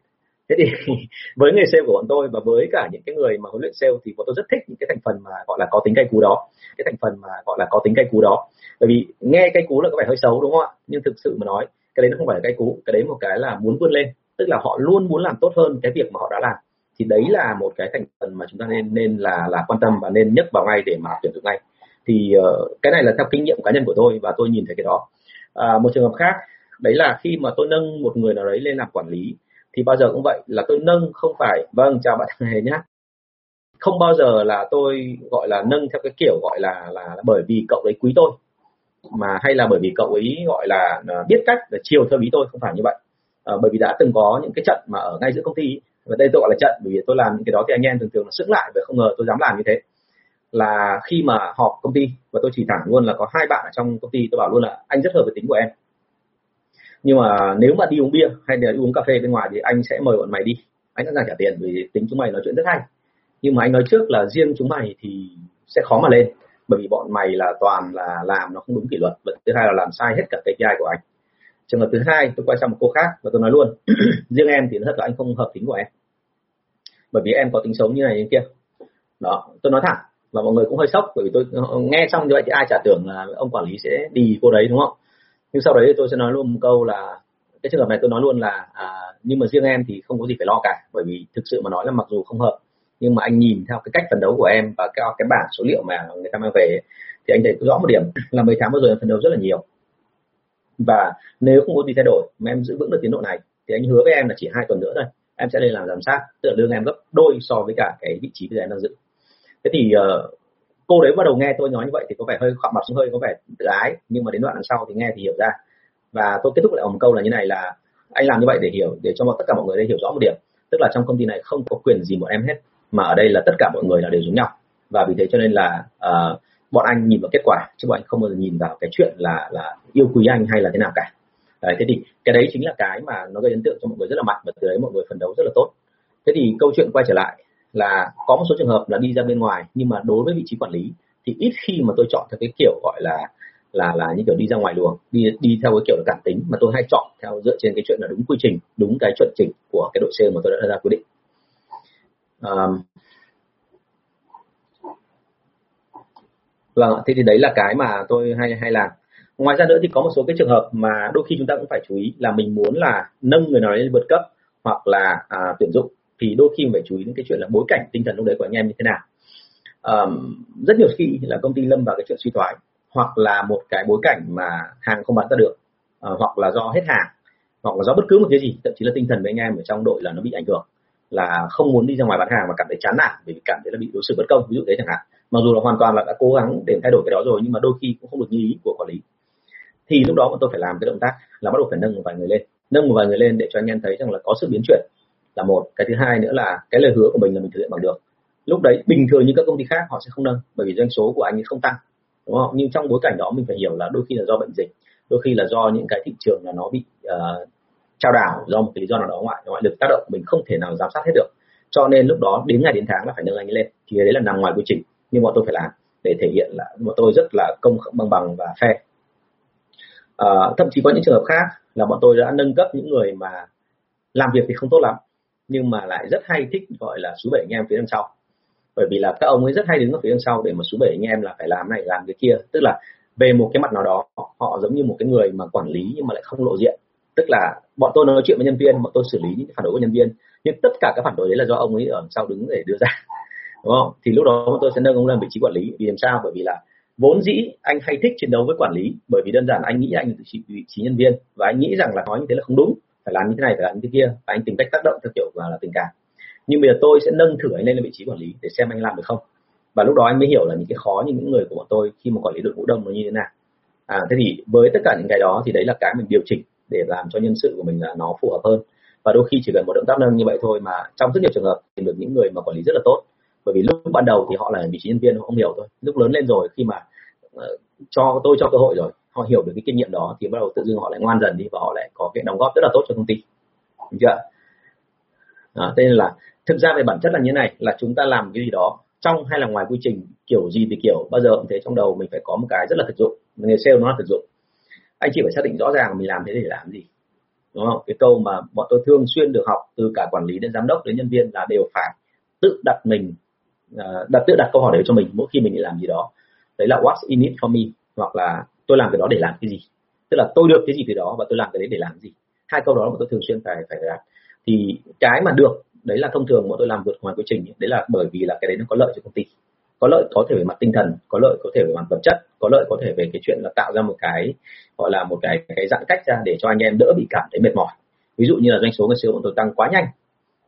thế thì với nghề sale của bọn tôi và với cả những cái người mà huấn luyện sale thì bọn tôi rất thích những cái thành phần mà gọi là có tính cay cú đó. Cái thành phần mà gọi là có tính cay cú đó. Bởi vì nghe cay cú là có vẻ hơi xấu đúng không ạ? Nhưng thực sự mà nói cái đấy nó không phải là cay cú. Cái đấy một cái là muốn vươn lên. Tức là họ luôn muốn làm tốt hơn cái việc mà họ đã làm. Thì đấy là một cái thành phần mà chúng ta nên nên là là quan tâm và nên nhấc vào ngay để mà tuyển dụng ngay. Thì uh, cái này là theo kinh nghiệm cá nhân của tôi và tôi nhìn thấy cái đó. Uh, một trường hợp khác đấy là khi mà tôi nâng một người nào đấy lên làm quản lý thì bao giờ cũng vậy là tôi nâng không phải vâng chào bạn hề nhá. Không bao giờ là tôi gọi là nâng theo cái kiểu gọi là là, là bởi vì cậu ấy quý tôi mà hay là bởi vì cậu ấy gọi là, là biết cách là chiều theo ý tôi không phải như vậy. À, bởi vì đã từng có những cái trận mà ở ngay giữa công ty và đây tôi gọi là trận bởi vì tôi làm những cái đó thì anh em thường thường là sững lại và không ngờ tôi dám làm như thế. Là khi mà họp công ty và tôi chỉ thẳng luôn là có hai bạn ở trong công ty tôi bảo luôn là anh rất hợp với tính của em nhưng mà nếu mà đi uống bia hay là đi uống cà phê bên ngoài thì anh sẽ mời bọn mày đi. Anh sẵn sàng trả tiền vì tính chúng mày nói chuyện rất hay. Nhưng mà anh nói trước là riêng chúng mày thì sẽ khó mà lên, bởi vì bọn mày là toàn là làm nó không đúng kỷ luật. Và thứ hai là làm sai hết cả KPI của anh. Trường hợp thứ hai, tôi quay sang một cô khác và tôi nói luôn, riêng em thì thật là anh không hợp tính của em. Bởi vì em có tính xấu như này như kia. Đó, tôi nói thẳng, và mọi người cũng hơi sốc, bởi vì tôi ờ, nghe xong như vậy thì ai trả tưởng là ông quản lý sẽ đi cô đấy, đúng không? Nhưng sau đấy tôi sẽ nói luôn một câu là cái trường hợp này tôi nói luôn là à, nhưng mà riêng em thì không có gì phải lo cả bởi vì thực sự mà nói là mặc dù không hợp nhưng mà anh nhìn theo cái cách phấn đấu của em và cái, cái bảng số liệu mà người ta mang về thì anh thấy rõ một điểm là mấy tháng vừa rồi em phấn đấu rất là nhiều. Và nếu không có gì thay đổi mà em giữ vững được tiến độ này thì anh hứa với em là chỉ hai tuần nữa thôi em sẽ lên làm giám sát tức là lương em gấp đôi so với cả cái vị trí bây giờ em đang giữ. Thế thì uh, cô đấy bắt đầu nghe tôi nói như vậy thì có vẻ hơi khọm mặt xuống hơi có vẻ tự ái nhưng mà đến đoạn đằng sau thì nghe thì hiểu ra. Và tôi kết thúc lại một câu là như này là anh làm như vậy để hiểu để cho tất cả mọi người đây hiểu rõ một điểm. Tức là trong công ty này không có quyền gì một em hết mà ở đây là tất cả mọi người là đều giống nhau. Và vì thế cho nên là uh, bọn anh nhìn vào kết quả chứ bọn anh không bao giờ nhìn vào cái chuyện là là yêu quý anh hay là thế nào cả. Đấy, thế thì cái đấy chính là cái mà nó gây ấn tượng cho mọi người rất là mạnh và từ đấy mọi người phấn đấu rất là tốt. Thế thì câu chuyện quay trở lại là có một số trường hợp là đi ra bên ngoài nhưng mà đối với vị trí quản lý thì ít khi mà tôi chọn theo cái kiểu gọi là là là những kiểu đi ra ngoài luồng đi đi theo cái kiểu là cảm tính mà tôi hay chọn theo dựa trên cái chuyện là đúng quy trình đúng cái chuẩn chỉnh của cái đội sale mà tôi đã ra quyết định. Um, vâng thế thì đấy là cái mà tôi hay hay làm. Ngoài ra nữa thì có một số cái trường hợp mà đôi khi chúng ta cũng phải chú ý là mình muốn là nâng người nào lên vượt cấp hoặc là à, tuyển dụng thì đôi khi phải chú ý đến cái chuyện là bối cảnh tinh thần lúc đấy của anh em như thế nào. Um, rất nhiều khi là công ty lâm vào cái chuyện suy thoái hoặc là một cái bối cảnh mà hàng không bán ra được uh, hoặc là do hết hàng hoặc là do bất cứ một cái gì thậm chí là tinh thần với anh em ở trong đội là nó bị ảnh hưởng là không muốn đi ra ngoài bán hàng mà cảm thấy chán nản vì cảm thấy là bị đối xử bất công ví dụ thế chẳng hạn. Mặc dù là hoàn toàn là đã cố gắng để thay đổi cái đó rồi nhưng mà đôi khi cũng không được như ý của quản lý. Thì lúc đó bọn tôi phải làm cái động tác là bắt đầu phải nâng một vài người lên nâng một vài người lên để cho anh em thấy rằng là có sự biến chuyển là một. Cái thứ hai nữa là cái lời hứa của mình là mình thực hiện bằng được. Lúc đấy bình thường như các công ty khác họ sẽ không nâng bởi vì doanh số của anh ấy không tăng đúng không? Nhưng trong bối cảnh đó mình phải hiểu là đôi khi là do bệnh dịch đôi khi là do những cái thị trường là nó bị uh, trao đảo do một cái lý do nào đó ngoại ngoại lực tác động mình không thể nào giám sát hết được. Cho nên lúc đó đến ngày đến tháng là phải nâng anh ấy lên thì đấy là nằm ngoài quy trình nhưng bọn tôi phải làm để thể hiện là bọn tôi rất là công bằng bằng và fair. Uh, thậm chí có những trường hợp khác là bọn tôi đã nâng cấp những người mà làm việc thì không tốt lắm nhưng mà lại rất hay thích, gọi là số bảy anh em phía đằng sau. Bởi vì là các ông ấy rất hay đứng ở phía đằng sau để mà số bảy anh em là phải làm này, làm cái kia. Tức là về một cái mặt nào đó, họ giống như một cái người mà quản lý nhưng mà lại không lộ diện. Tức là bọn tôi nói chuyện với nhân viên, bọn tôi xử lý những phản đối của nhân viên. Nhưng tất cả các phản đối đấy là do ông ấy ở sau đứng để đưa ra. Đúng không? Thì lúc đó bọn tôi sẽ nâng ông lên vị trí quản lý. Vì làm sao? Bởi vì là vốn dĩ anh hay thích chiến đấu với quản lý. Bởi vì đơn giản anh nghĩ anh là vị trí nhân viên. Và anh nghĩ rằng là nói như thế là không đúng phải làm như thế này phải làm như thế kia. Và anh tìm cách tác động theo kiểu là, là tình cảm. Nhưng bây giờ tôi sẽ nâng thử anh lên vị trí quản lý để xem anh làm được không. Và lúc đó anh mới hiểu là những cái khó như những người của bọn tôi khi mà quản lý đội ngũ đông nó như thế nào. À thế thì với tất cả những cái đó thì đấy là cái mình điều chỉnh để làm cho nhân sự của mình là nó phù hợp hơn. Và đôi khi chỉ cần một động tác nâng như vậy thôi mà trong rất nhiều trường hợp tìm được những người mà quản lý rất là tốt. Bởi vì lúc ban đầu thì họ là vị trí nhân viên họ không hiểu thôi. Lúc lớn lên rồi khi mà uh, cho tôi cho cơ hội rồi họ hiểu được cái kinh nghiệm đó thì bắt đầu tự dưng họ lại ngoan dần đi và họ lại có cái đóng góp rất là tốt cho công ty. Đúng chưa à, thế nên là thực ra về bản chất là như này là chúng ta làm cái gì đó trong hay là ngoài quy trình kiểu gì thì kiểu bao giờ cũng thế trong đầu mình phải có một cái rất là thực dụng. Nghề sale nó là thực dụng. Anh chị phải xác định rõ ràng mình làm thế để làm gì. Đúng không? Cái câu mà bọn tôi thường xuyên được học từ cả quản lý đến giám đốc đến nhân viên là đều phải tự đặt mình à, đặt tự đặt câu hỏi đấy cho mình mỗi khi mình làm gì đó. Đấy là what's in it for me hoặc là tôi làm cái đó để làm cái gì? Tức là tôi được cái gì từ đó và tôi làm cái đấy để làm cái gì? Hai câu đó mà tôi thường xuyên phải phải đặt thì cái mà được đấy là thông thường bọn tôi làm vượt ngoài quy trình đấy là bởi vì là cái đấy nó có lợi cho công ty. Có lợi có thể về mặt tinh thần có lợi có thể về mặt vật chất có lợi có thể về cái chuyện là tạo ra một cái gọi là một cái cái giãn cách ra để cho anh em đỡ bị cảm thấy mệt mỏi. Ví dụ như là doanh số ngày xưa bọn tôi tăng quá nhanh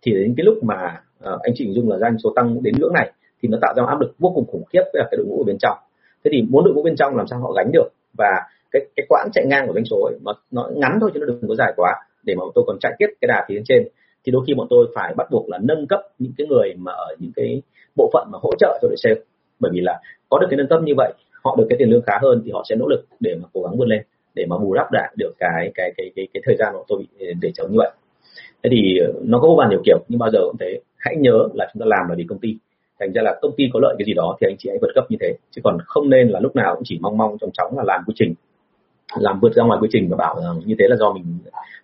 thì đến cái lúc mà uh, anh chị hình dung là doanh số tăng đến ngưỡng này thì nó tạo ra áp lực vô cùng khủng khiếp với cái đội ngũ ở bên trong. Thế thì muốn đội ngũ bên trong làm sao họ gánh được? Và cái cái quãng chạy ngang của doanh số ấy, nó nó ngắn thôi chứ nó đừng có dài quá để mà tôi còn chạy tiếp cái đà phía trên thì đôi khi bọn tôi phải bắt buộc là nâng cấp những cái người mà ở những cái bộ phận mà hỗ trợ cho đội sale. Bởi vì là có được cái nâng cấp như vậy họ được cái tiền lương khá hơn thì họ sẽ nỗ lực để mà cố gắng vươn lên để mà bù đắp lại được cái cái cái cái cái thời gian bọn tôi bị ờ, để chống như vậy. Thế thì ờ, nó có vô vàn nhiều kiểu nhưng bao giờ cũng thế. Hãy nhớ là chúng ta làm là vì công ty thành ra là công ty có lợi cái gì đó thì anh chị hãy vượt cấp như thế. Chứ còn không nên là lúc nào cũng chỉ mong mong trong chóng là làm quy trình làm vượt ra ngoài quy trình và bảo rằng như thế là do mình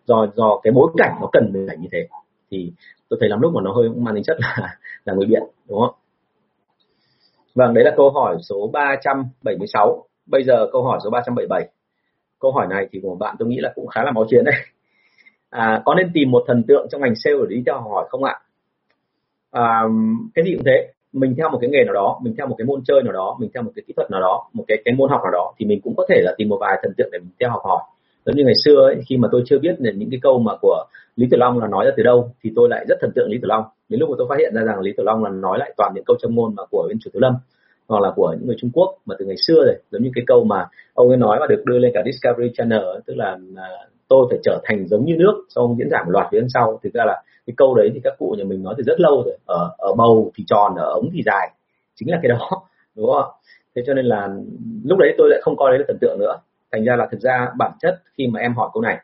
do do cái bối cảnh nó cần mình phải như thế. Thì tôi thấy lắm lúc mà nó hơi mang tính chất là là người biện đúng không? Vâng đấy là câu hỏi số 376 bây giờ câu hỏi số 377 câu hỏi này thì của bạn tôi nghĩ là cũng khá là máu chiến đấy. À, có nên tìm một thần tượng trong ngành sale để đi theo hỏi không ạ? À, cái gì cũng thế mình theo một cái nghề nào đó mình theo một cái môn chơi nào đó mình theo một cái kỹ thuật nào đó một cái cái môn học nào đó thì mình cũng có thể là tìm một vài thần tượng để mình theo học hỏi. Giống như ngày xưa ấy, khi mà tôi chưa biết là những cái câu mà của Lý Tử Long là nói ra từ đâu thì tôi lại rất thần tượng Lý Tử Long. Đến lúc mà tôi phát hiện ra rằng Lý Tử Long là nói lại toàn những câu châm ngôn mà của bên chủ Tử Lâm hoặc là của những người Trung Quốc mà từ ngày xưa rồi. Giống như cái câu mà ông ấy nói mà được đưa lên cả Discovery Channel tức là à, tôi phải trở thành giống như nước, sau ông diễn giảng loạt phía sau. Thực ra là cái câu đấy thì các cụ nhà mình nói từ rất lâu rồi. Ở ở bầu thì tròn, ở ống thì dài. Chính là cái đó, đúng không thế cho nên là lúc đấy tôi lại không coi đấy là thần tượng nữa. Thành ra là thực ra bản chất khi mà em hỏi câu này,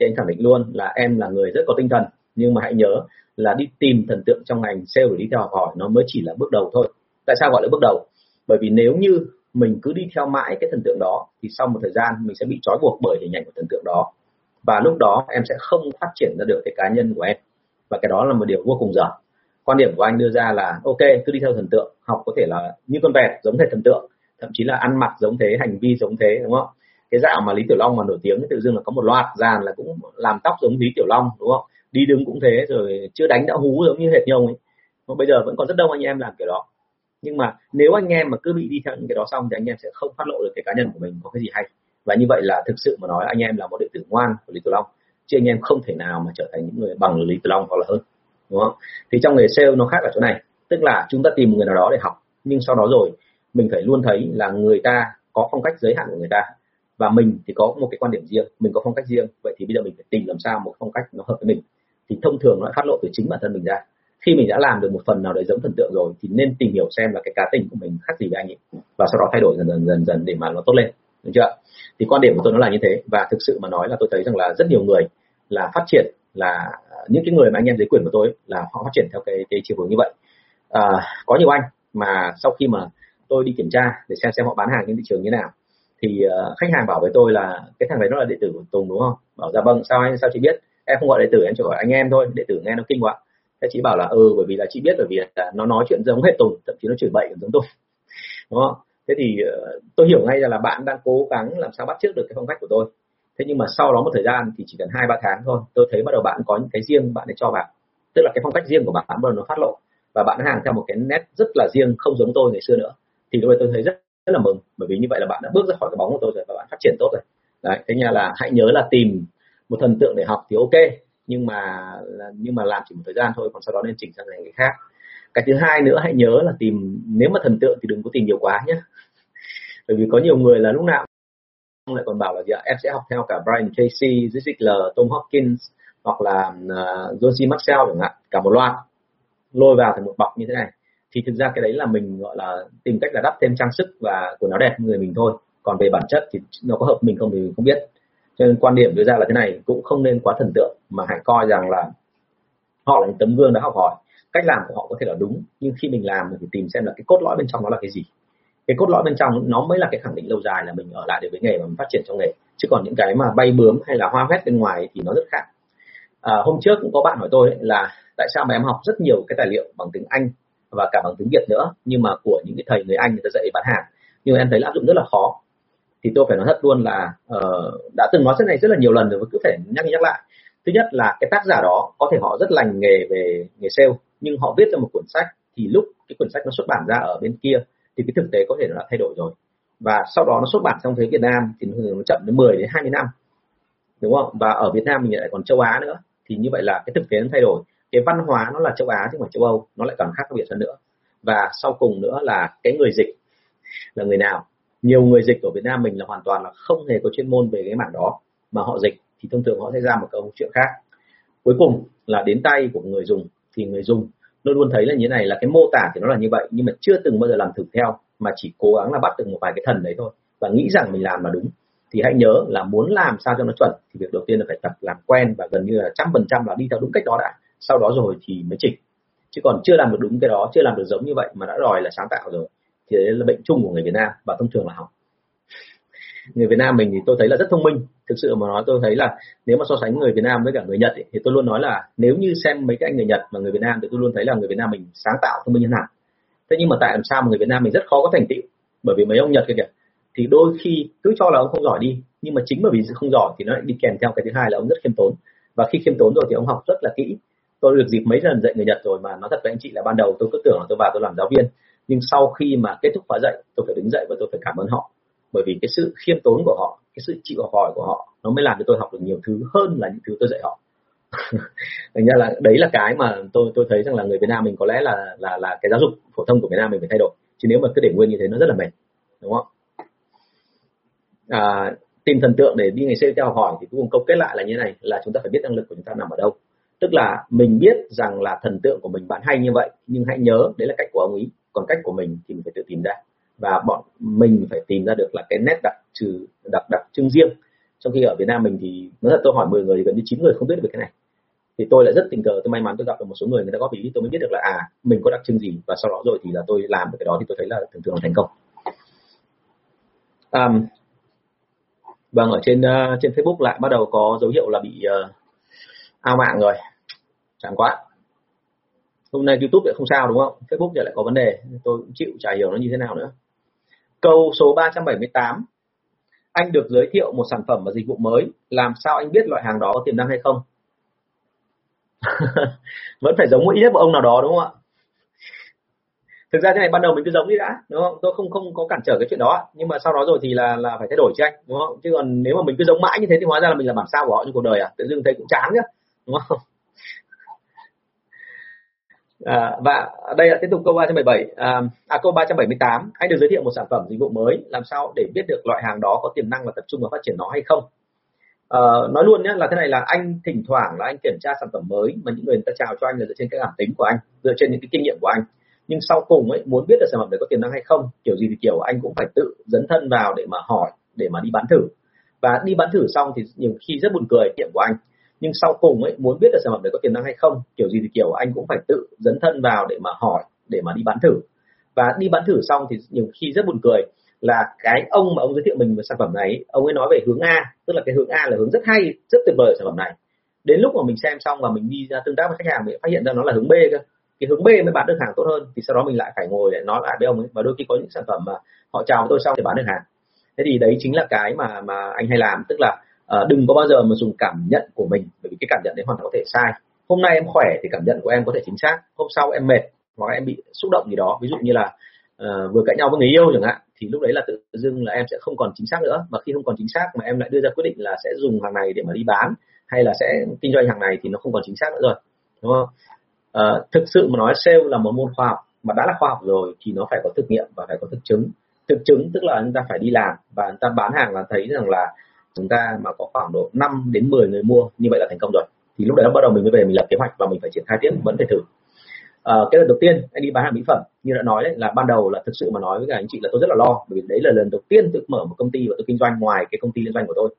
thì anh khẳng định luôn là em là người rất có tinh thần. Nhưng mà hãy nhớ là đi tìm thần tượng trong ngành sale để đi theo học hỏi, nó mới chỉ là bước đầu thôi. Tại sao gọi là bước đầu? Bởi vì nếu như mình cứ đi theo mãi cái thần tượng đó, thì sau một thời gian mình sẽ bị trói buộc bởi hình ảnh của thần tượng đó và lúc đó em sẽ không phát triển ra được cái cá nhân của em. Và cái đó là một điều vô cùng dở. Quan điểm của anh đưa ra là, ok, cứ đi theo thần tượng, học có thể là như con vẹt, giống thể thần tượng, thậm chí là ăn mặc giống thế, hành vi giống thế, đúng không? Cái dạo mà lý tiểu long mà nổi tiếng tự dưng là có một loạt dàn là cũng làm tóc giống lý tiểu long, đúng không? Đi đứng cũng thế, rồi chưa đánh đã hú giống như hệt nhau ấy. Mà bây giờ vẫn còn rất đông anh em làm kiểu đó. Nhưng mà nếu anh em mà cứ bị đi theo những cái đó xong thì anh em sẽ không phát lộ được cái cá nhân của mình có cái gì hay và như vậy là thực sự mà nói anh em là một đệ tử ngoan của lý Tử long. Chứ anh em không thể nào mà trở thành những người bằng lý Tử long hoặc là hơn, đúng không? Thì trong nghề sale nó khác ở chỗ này. Tức là chúng ta tìm một người nào đó để học, nhưng sau đó rồi mình phải luôn thấy là người ta có phong cách giới hạn của người ta. Và mình thì có một cái quan điểm riêng, mình có phong cách riêng. Vậy thì bây giờ mình phải tìm làm sao một phong cách nó hợp với mình. Thì thông thường nó phát lộ từ chính bản thân mình ra. Khi mình đã làm được một phần nào đấy giống thần tượng rồi thì nên tìm hiểu xem là cái cá tính của mình khác gì với anh ấy. Và sau đó thay đổi dần dần dần dần để mà nó tốt lên được chưa thì quan điểm của tôi nó là như thế. Và thực sự mà nói là tôi thấy rằng là rất nhiều người là phát triển là những cái người mà anh em dưới quyền của tôi là họ phát triển theo cái cái chiều hướng như vậy. À, có nhiều anh mà sau khi mà tôi đi kiểm tra để xem xem họ bán hàng trên thị trường như thế nào thì uh, khách hàng bảo với tôi là cái thằng đấy nó là đệ tử của Tùng đúng không? Bảo ra dạ vâng sao anh sao chị biết? Em không gọi đệ tử em chỉ gọi anh em thôi đệ tử nghe nó kinh quá. Thế chị bảo là ừ bởi vì là chị biết bởi vì là nó nói chuyện giống hết Tùng thậm chí nó chửi bậy giống Tùng. Đúng không? Thế thì ờ, tôi hiểu ngay rằng là bạn đang cố gắng làm sao bắt trước được cái phong cách của tôi. Thế nhưng mà sau đó một thời gian thì chỉ cần hai, ba tháng thôi, tôi thấy bắt đầu bạn có những cái riêng bạn ấy cho vào. Tức là cái phong cách riêng của bạn bắt đầu nó phát lộ. Và bạn hàng theo một cái nét rất là riêng, không giống tôi ngày xưa nữa. Thì lúc đấy tôi thấy rất rất là mừng. Bởi vì như vậy là bạn đã bước ra khỏi cái bóng của tôi rồi và bạn phát triển tốt rồi. Đấy, thế nha là hãy nhớ là tìm một thần tượng để học thì ok. Nhưng mà nhưng mà làm chỉ một thời gian thôi, còn sau đó nên chỉnh sang ngành khác cái thứ hai nữa hãy nhớ là tìm nếu mà thần tượng thì đừng có tìm nhiều quá nhé. Bởi vì có nhiều người là lúc nào ông lại còn bảo là gì ạ? Em sẽ học theo cả Brian Tracy, Zig Ziglar, Tom Hopkins hoặc là uh, Josie Maxwell chẳng hạn cả một loạt. Lôi vào thành một bọc như thế này. Thì thực ra cái đấy là mình gọi là tìm cách là đắp thêm trang sức và của nó đẹp người mình thôi. Còn về bản chất thì nó có hợp mình không thì mình không biết. Cho nên quan điểm đưa ra là thế này cũng không nên quá thần tượng mà hãy coi rằng là họ là những tấm gương đã học hỏi cách làm của họ có thể là đúng nhưng khi mình làm mình phải tìm xem là cái cốt lõi bên trong nó là cái gì. Cái cốt lõi bên trong nó mới là cái khẳng định lâu dài là mình ở lại được với nghề và mình phát triển trong nghề. Chứ còn những cái mà bay bướm hay là hoa hoét bên ngoài thì nó rất khác. À, hôm trước cũng có bạn hỏi tôi ấy, là tại sao mà em học rất nhiều cái tài liệu bằng tiếng Anh và cả bằng tiếng Việt nữa nhưng mà của những cái thầy người Anh người ta dạy bán hàng. Nhưng mà em thấy là áp dụng rất là khó. Thì tôi phải nói thật luôn là uh, đã từng nói cái này rất là nhiều lần rồi và cứ phải nhắc nhắc lại. Thứ nhất là cái tác giả đó có thể họ rất lành nghề về nghề sale nhưng họ viết ra một cuốn sách thì lúc cái cuốn sách nó xuất bản ra ở bên kia thì cái thực tế có thể nó đã thay đổi rồi. Và sau đó nó xuất bản trong thế Việt Nam thì nó chậm đến 10 đến 20 năm, đúng không? Và ở Việt Nam mình lại còn châu Á nữa thì như vậy là cái thực tế nó thay đổi. Cái văn hóa nó là châu Á chứ không phải châu Âu, nó lại còn khác biệt hơn nữa. Và sau cùng nữa là cái người dịch là người nào? Nhiều người dịch ở Việt Nam mình là hoàn toàn là không hề có chuyên môn về cái mảng đó, mà họ dịch thì thông thường họ sẽ ra một câu chuyện khác. Cuối cùng là đến tay của người dùng thì người dùng luôn luôn thấy là như thế này, là cái mô tả thì nó là như vậy, nhưng mà chưa từng bao giờ làm thử theo, mà chỉ cố gắng là bắt được một vài cái thần đấy thôi và nghĩ rằng mình làm là đúng. Thì hãy nhớ là muốn làm sao cho nó chuẩn thì việc đầu tiên là phải tập làm quen và gần như là trăm phần trăm là đi theo đúng cách đó đã, sau đó rồi thì mới chỉnh. Chứ còn chưa làm được đúng cái đó, chưa làm được giống như vậy mà đã đòi là sáng tạo rồi, thì đấy là bệnh chung của người Việt Nam và thông thường là học. Người Việt Nam mình thì tôi thấy là rất thông minh thực sự mà nói tôi thấy là nếu mà so sánh người Việt Nam với cả người Nhật ấy, thì tôi luôn nói là nếu như xem mấy cái anh người Nhật và người Việt Nam thì tôi luôn thấy là người Việt Nam mình sáng tạo thông minh hơn hẳn. Thế nhưng mà tại làm sao mà người Việt Nam mình rất khó có thành tựu? Bởi vì mấy ông Nhật kia kìa thì đôi khi cứ cho là ông không giỏi đi nhưng mà chính bởi vì không giỏi thì nó lại đi kèm theo cái thứ hai là ông rất khiêm tốn. Và khi khiêm tốn rồi thì ông học rất là kỹ. Tôi được dịp mấy lần dạy người Nhật rồi mà nói thật với anh chị là ban đầu tôi cứ tưởng là tôi vào tôi làm giáo viên nhưng sau khi mà kết thúc khóa dạy tôi phải đứng dậy và tôi phải cảm ơn họ bởi vì cái sự khiêm tốn của họ cái sự chịu học hỏi của họ nó mới làm cho tôi học được nhiều thứ hơn là những thứ tôi dạy họ. Thành ra là đấy là cái mà tôi tôi thấy rằng là người Việt Nam mình có lẽ là là là cái giáo dục phổ thông của Việt Nam mình phải thay đổi. Chứ nếu mà cứ để nguyên như thế nó rất là mệt đúng không? À, tìm thần tượng để đi ngày xưa theo hỏi thì cuối cùng câu kết lại là như này là chúng ta phải biết năng lực của chúng ta nằm ở đâu. Tức là mình biết rằng là thần tượng của mình bạn hay như vậy nhưng hãy nhớ đấy là cách của ông ấy còn cách của mình thì mình phải tự tìm ra và bọn mình phải tìm ra được là cái nét đặc trừ đặc đặc trưng riêng. Trong khi ở Việt Nam mình thì nói thật tôi hỏi 10 người thì gần như 9 người không biết được cái này. Thì tôi lại rất tình cờ tôi may mắn tôi gặp được một số người người ta góp ý tôi mới biết được là à mình có đặc trưng gì và sau đó rồi thì là tôi làm được cái đó thì tôi thấy là thường thường là thành công. Um, vâng ở trên uh, trên Facebook lại bắt đầu có dấu hiệu là bị uh, ao mạng rồi. Chẳng quá. Hôm nay YouTube lại không sao đúng không? Facebook lại có vấn đề tôi cũng chịu chả hiểu nó như thế nào nữa câu số 378 anh được giới thiệu một sản phẩm và dịch vụ mới. Làm sao anh biết loại hàng đó có tiềm năng hay không? Vẫn phải giống một ít nhất một ông nào đó, đúng không ạ? Thực ra thế này, ban đầu mình cứ giống đi đã, đúng không? Tôi không không có cản trở cái chuyện đó. Nhưng mà sau đó rồi thì là là phải thay đổi chứ anh, đúng không? Chứ còn nếu mà mình cứ giống mãi như thế thì hóa ra là mình là bản sao của họ trong cuộc đời à? Tự dưng thấy cũng chán chứ đúng không? À, và đây là tiếp tục câu 317 à, à câu 378 anh được giới thiệu một sản phẩm dịch vụ mới làm sao để biết được loại hàng đó có tiềm năng và tập trung vào phát triển nó hay không? À, nói luôn nhé là thế này là anh thỉnh thoảng là anh kiểm tra sản phẩm mới mà những người, người ta chào cho anh là dựa trên cái cảm tính của anh dựa trên những cái kinh nghiệm của anh. Nhưng sau cùng ấy muốn biết được sản phẩm đấy có tiềm năng hay không kiểu gì thì kiểu anh cũng phải tự dấn thân vào để mà hỏi để mà đi bán thử. Và đi bán thử xong thì nhiều khi rất buồn cười kiểm của anh nhưng sau cùng ấy, muốn biết là sản phẩm đấy có tiềm năng hay không, kiểu gì thì kiểu anh cũng phải tự dấn thân vào để mà hỏi, để mà đi bán thử. Và đi bán thử xong thì nhiều khi rất buồn cười là cái ông mà ông giới thiệu mình về sản phẩm này, ông ấy nói về hướng A, tức là cái hướng A là hướng rất hay, rất tuyệt vời sản phẩm này. Đến lúc mà mình xem xong và mình đi ra tương tác với khách hàng, mình phát hiện ra nó là hướng B cơ. Cái hướng B mới bán được hàng tốt hơn, thì sau đó mình lại phải ngồi để nói lại với ông ấy. Và đôi khi có những sản phẩm mà họ chào tôi xong thì bán được hàng. Thế thì đấy chính là cái mà mà anh hay làm, tức là à, đừng có bao giờ mà dùng cảm nhận của mình bởi vì cái cảm nhận đấy hoàn toàn có thể sai. Hôm nay em khỏe thì cảm nhận của em có thể chính xác hôm sau em mệt hoặc em bị xúc động gì đó ví dụ như là uh, vừa cãi nhau với người yêu chẳng hạn thì lúc đấy là tự dưng là em sẽ không còn chính xác nữa. Mà khi không còn chính xác mà em lại đưa ra quyết định là sẽ dùng hàng này để mà đi bán hay là sẽ kinh doanh hàng này thì nó không còn chính xác nữa rồi đúng không? Uh, thực sự mà nói sale là một môn khoa học mà đã là khoa học rồi thì nó phải có thực nghiệm và phải có thực chứng. Thực chứng tức là chúng ta phải đi làm và chúng ta bán hàng là thấy rằng là chúng ta mà có khoảng độ 5 đến 10 người mua như vậy là thành công rồi. Thì lúc đấy bắt đầu mình mới về mình lập kế hoạch và mình phải triển khai tiếp vẫn phải thử. À, cái lần đầu tiên anh đi bán hàng mỹ phẩm như đã nói đấy là ban đầu là thực sự mà nói với cả anh chị là tôi rất là lo bởi vì đấy là lần đầu tiên tôi mở một công ty và tôi kinh doanh ngoài cái công ty liên doanh của tôi.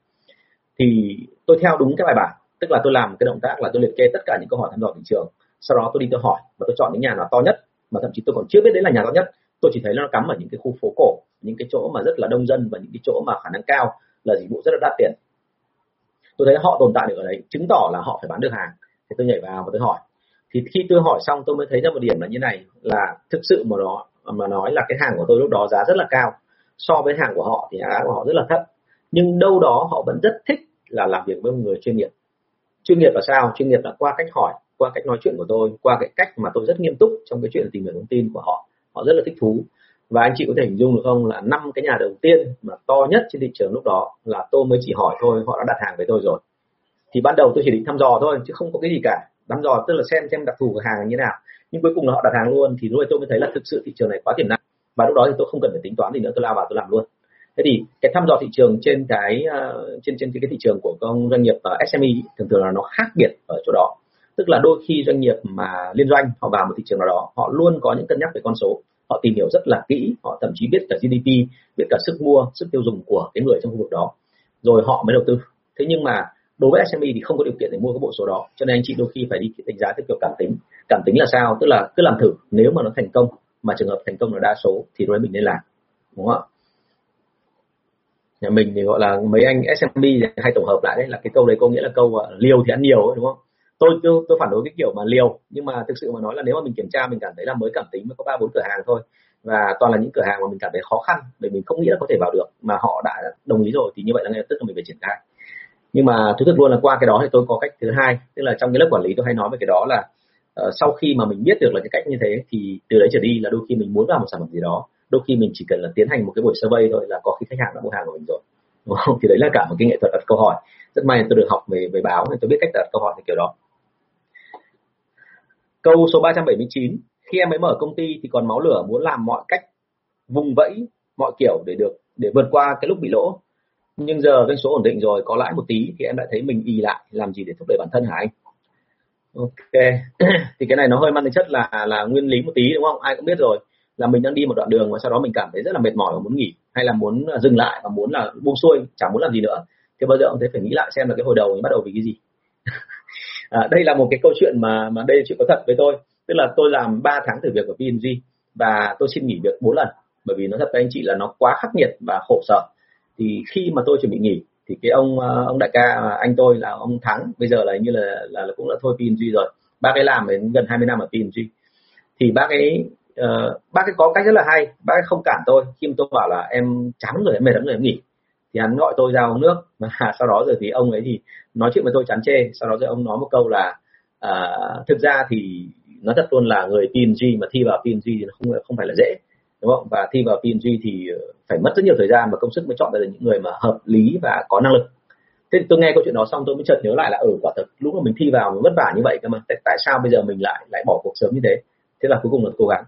Thì tôi theo đúng cái bài bản tức là tôi làm cái động tác là tôi liệt kê tất cả những câu hỏi thăm dò thị trường sau đó tôi đi tôi hỏi và tôi chọn những nhà nào to nhất mà thậm chí tôi còn chưa biết đấy là nhà to nhất. Tôi chỉ thấy nó cắm ở những cái khu phố cổ những cái chỗ mà rất là đông dân và những cái chỗ mà khả năng cao là dịch vụ rất là đắt tiền. Tôi thấy họ tồn tại được ở đấy, chứng tỏ là họ phải bán được hàng. Thì tôi nhảy vào và tôi hỏi. Thì khi tôi hỏi xong, tôi mới thấy ra một điểm là như này, là thực sự mà nó, mà nói là cái hàng của tôi lúc đó giá rất là cao. So với hàng của họ thì giá của họ rất là thấp. Nhưng đâu đó họ vẫn rất thích là làm việc với một người chuyên nghiệp. Chuyên nghiệp là sao? Chuyên nghiệp là qua cách hỏi, qua cách nói chuyện của tôi, qua cái cách mà tôi rất nghiêm túc trong cái chuyện tìm hiểu thông tin của họ. Họ rất là thích thú và anh chị có thể hình dung được không là năm cái nhà đầu tiên mà to nhất trên thị trường lúc đó là tôi mới chỉ hỏi thôi, họ đã đặt hàng với tôi rồi. Thì ban đầu tôi chỉ định thăm dò thôi, chứ không có cái gì cả. Thăm dò tức là xem xem đặc thù của hàng như thế nào. Nhưng cuối cùng là họ đặt hàng luôn, thì lúc đấy tôi mới thấy là thực sự thị trường này quá tiềm năng. Và lúc đó thì tôi không cần phải tính toán gì nữa, tôi lao vào tôi làm luôn. Thế thì cái thăm dò thị trường trên cái ờ, trên trên cái thị trường của công doanh nghiệp ờ, SME thường thường là nó khác biệt ở chỗ đó. Tức là đôi khi doanh nghiệp mà liên doanh họ vào một thị trường nào đó, họ luôn có những cân nhắc về con số họ tìm hiểu rất là kỹ họ thậm chí biết cả GDP biết cả sức mua sức tiêu dùng của cái người trong khu vực đó. Rồi họ mới đầu tư. Thế nhưng mà đối với SME thì không có điều kiện để mua cái bộ số đó. Cho nên anh chị đôi khi phải đi đánh giá theo kiểu cảm tính. Cảm tính là sao? Tức là cứ làm thử. Nếu mà nó thành công mà trường hợp thành công là đa số thì rồi mình nên làm. Đúng không ạ? Nhà mình thì gọi là mấy anh SMB hay tổng hợp lại đấy là cái câu đấy có nghĩa là câu uh, liều thì ăn nhiều ấy, đúng không? Tôi, tôi tôi phản đối cái kiểu mà liều nhưng mà thực sự mà nói là nếu mà mình kiểm tra mình cảm thấy là mới cảm tính mới có ba bốn cửa hàng thôi và toàn là những cửa hàng mà mình cảm thấy khó khăn để mình không nghĩ là có thể vào được mà họ đã đồng ý rồi thì như vậy là ngay lập tức là mình phải triển khai. Nhưng mà thú thực luôn là qua cái đó thì tôi có cách thứ hai tức là trong cái lớp quản lý tôi hay nói về cái đó là uh, sau khi mà mình biết được là cái cách như thế thì từ đấy trở đi là đôi khi mình muốn vào một sản phẩm gì đó đôi khi mình chỉ cần là tiến hành một cái buổi survey thôi là có khi khách hàng đã mua hàng của mình rồi đúng không? Thì đấy là cả một cái nghệ thuật đặt câu hỏi. Rất may tôi được học về về báo nên tôi biết cách đặt câu hỏi như kiểu đó câu số 379 khi em mới mở công ty thì còn máu lửa, muốn làm mọi cách vùng vẫy mọi kiểu để được, để vượt qua cái lúc bị lỗ. Nhưng giờ doanh số ổn định rồi, có lãi một tí thì em đã thấy mình y lại, làm gì để thúc đẩy bản thân hả anh? Ok, thì cái này nó hơi mang tính chất là là nguyên lý một tí đúng không? Ai cũng biết rồi, là mình đang đi một đoạn đường và sau đó mình cảm thấy rất là mệt mỏi và muốn nghỉ, hay là muốn à, dừng lại và muốn là buông xuôi chẳng muốn làm gì nữa. Thì bao giờ ông thấy phải nghĩ lại xem là cái hồi đầu mình bắt đầu vì cái gì. à, đây là một cái câu chuyện mà mà đây chuyện có thật với tôi. Tức là tôi làm 3 tháng thử việc ở P&G và tôi xin nghỉ việc bốn lần. Bởi vì nó thật với anh chị là nó quá khắc nghiệt và khổ sở. Thì khi mà tôi chuẩn bị nghỉ thì cái ông ờ, ông đại ca ờ, anh tôi là ông thắng bây giờ là như là là, là cũng là thôi PNG rồi. Bác ấy làm đến gần 20 năm ở PNG thì bác ấy uh, bác ấy có cách rất là hay bác ấy không cản tôi. Khi mà tôi bảo là em chán rồi em mệt lắm rồi em nghỉ thì hắn gọi tôi ra uống nước. Và sau đó rồi thì ông ấy thì nói chuyện với tôi chán chê. Sau đó rồi ông nói một câu là à, thực ra thì nó thật luôn là người PNG mà thi vào PNG thì nó không không phải là dễ đúng không? Và thi vào PNG thì phải mất rất nhiều thời gian và công sức mới chọn ra được những người mà hợp lý và có năng lực. Thế thì tôi nghe câu chuyện đó xong tôi mới chợt nhớ lại là ở ừ, quả thật lúc mà mình thi vào mình vất vả như vậy cơ mà. Tại sao bây giờ mình lại lại bỏ cuộc sớm như thế? Thế là cuối cùng là cố gắng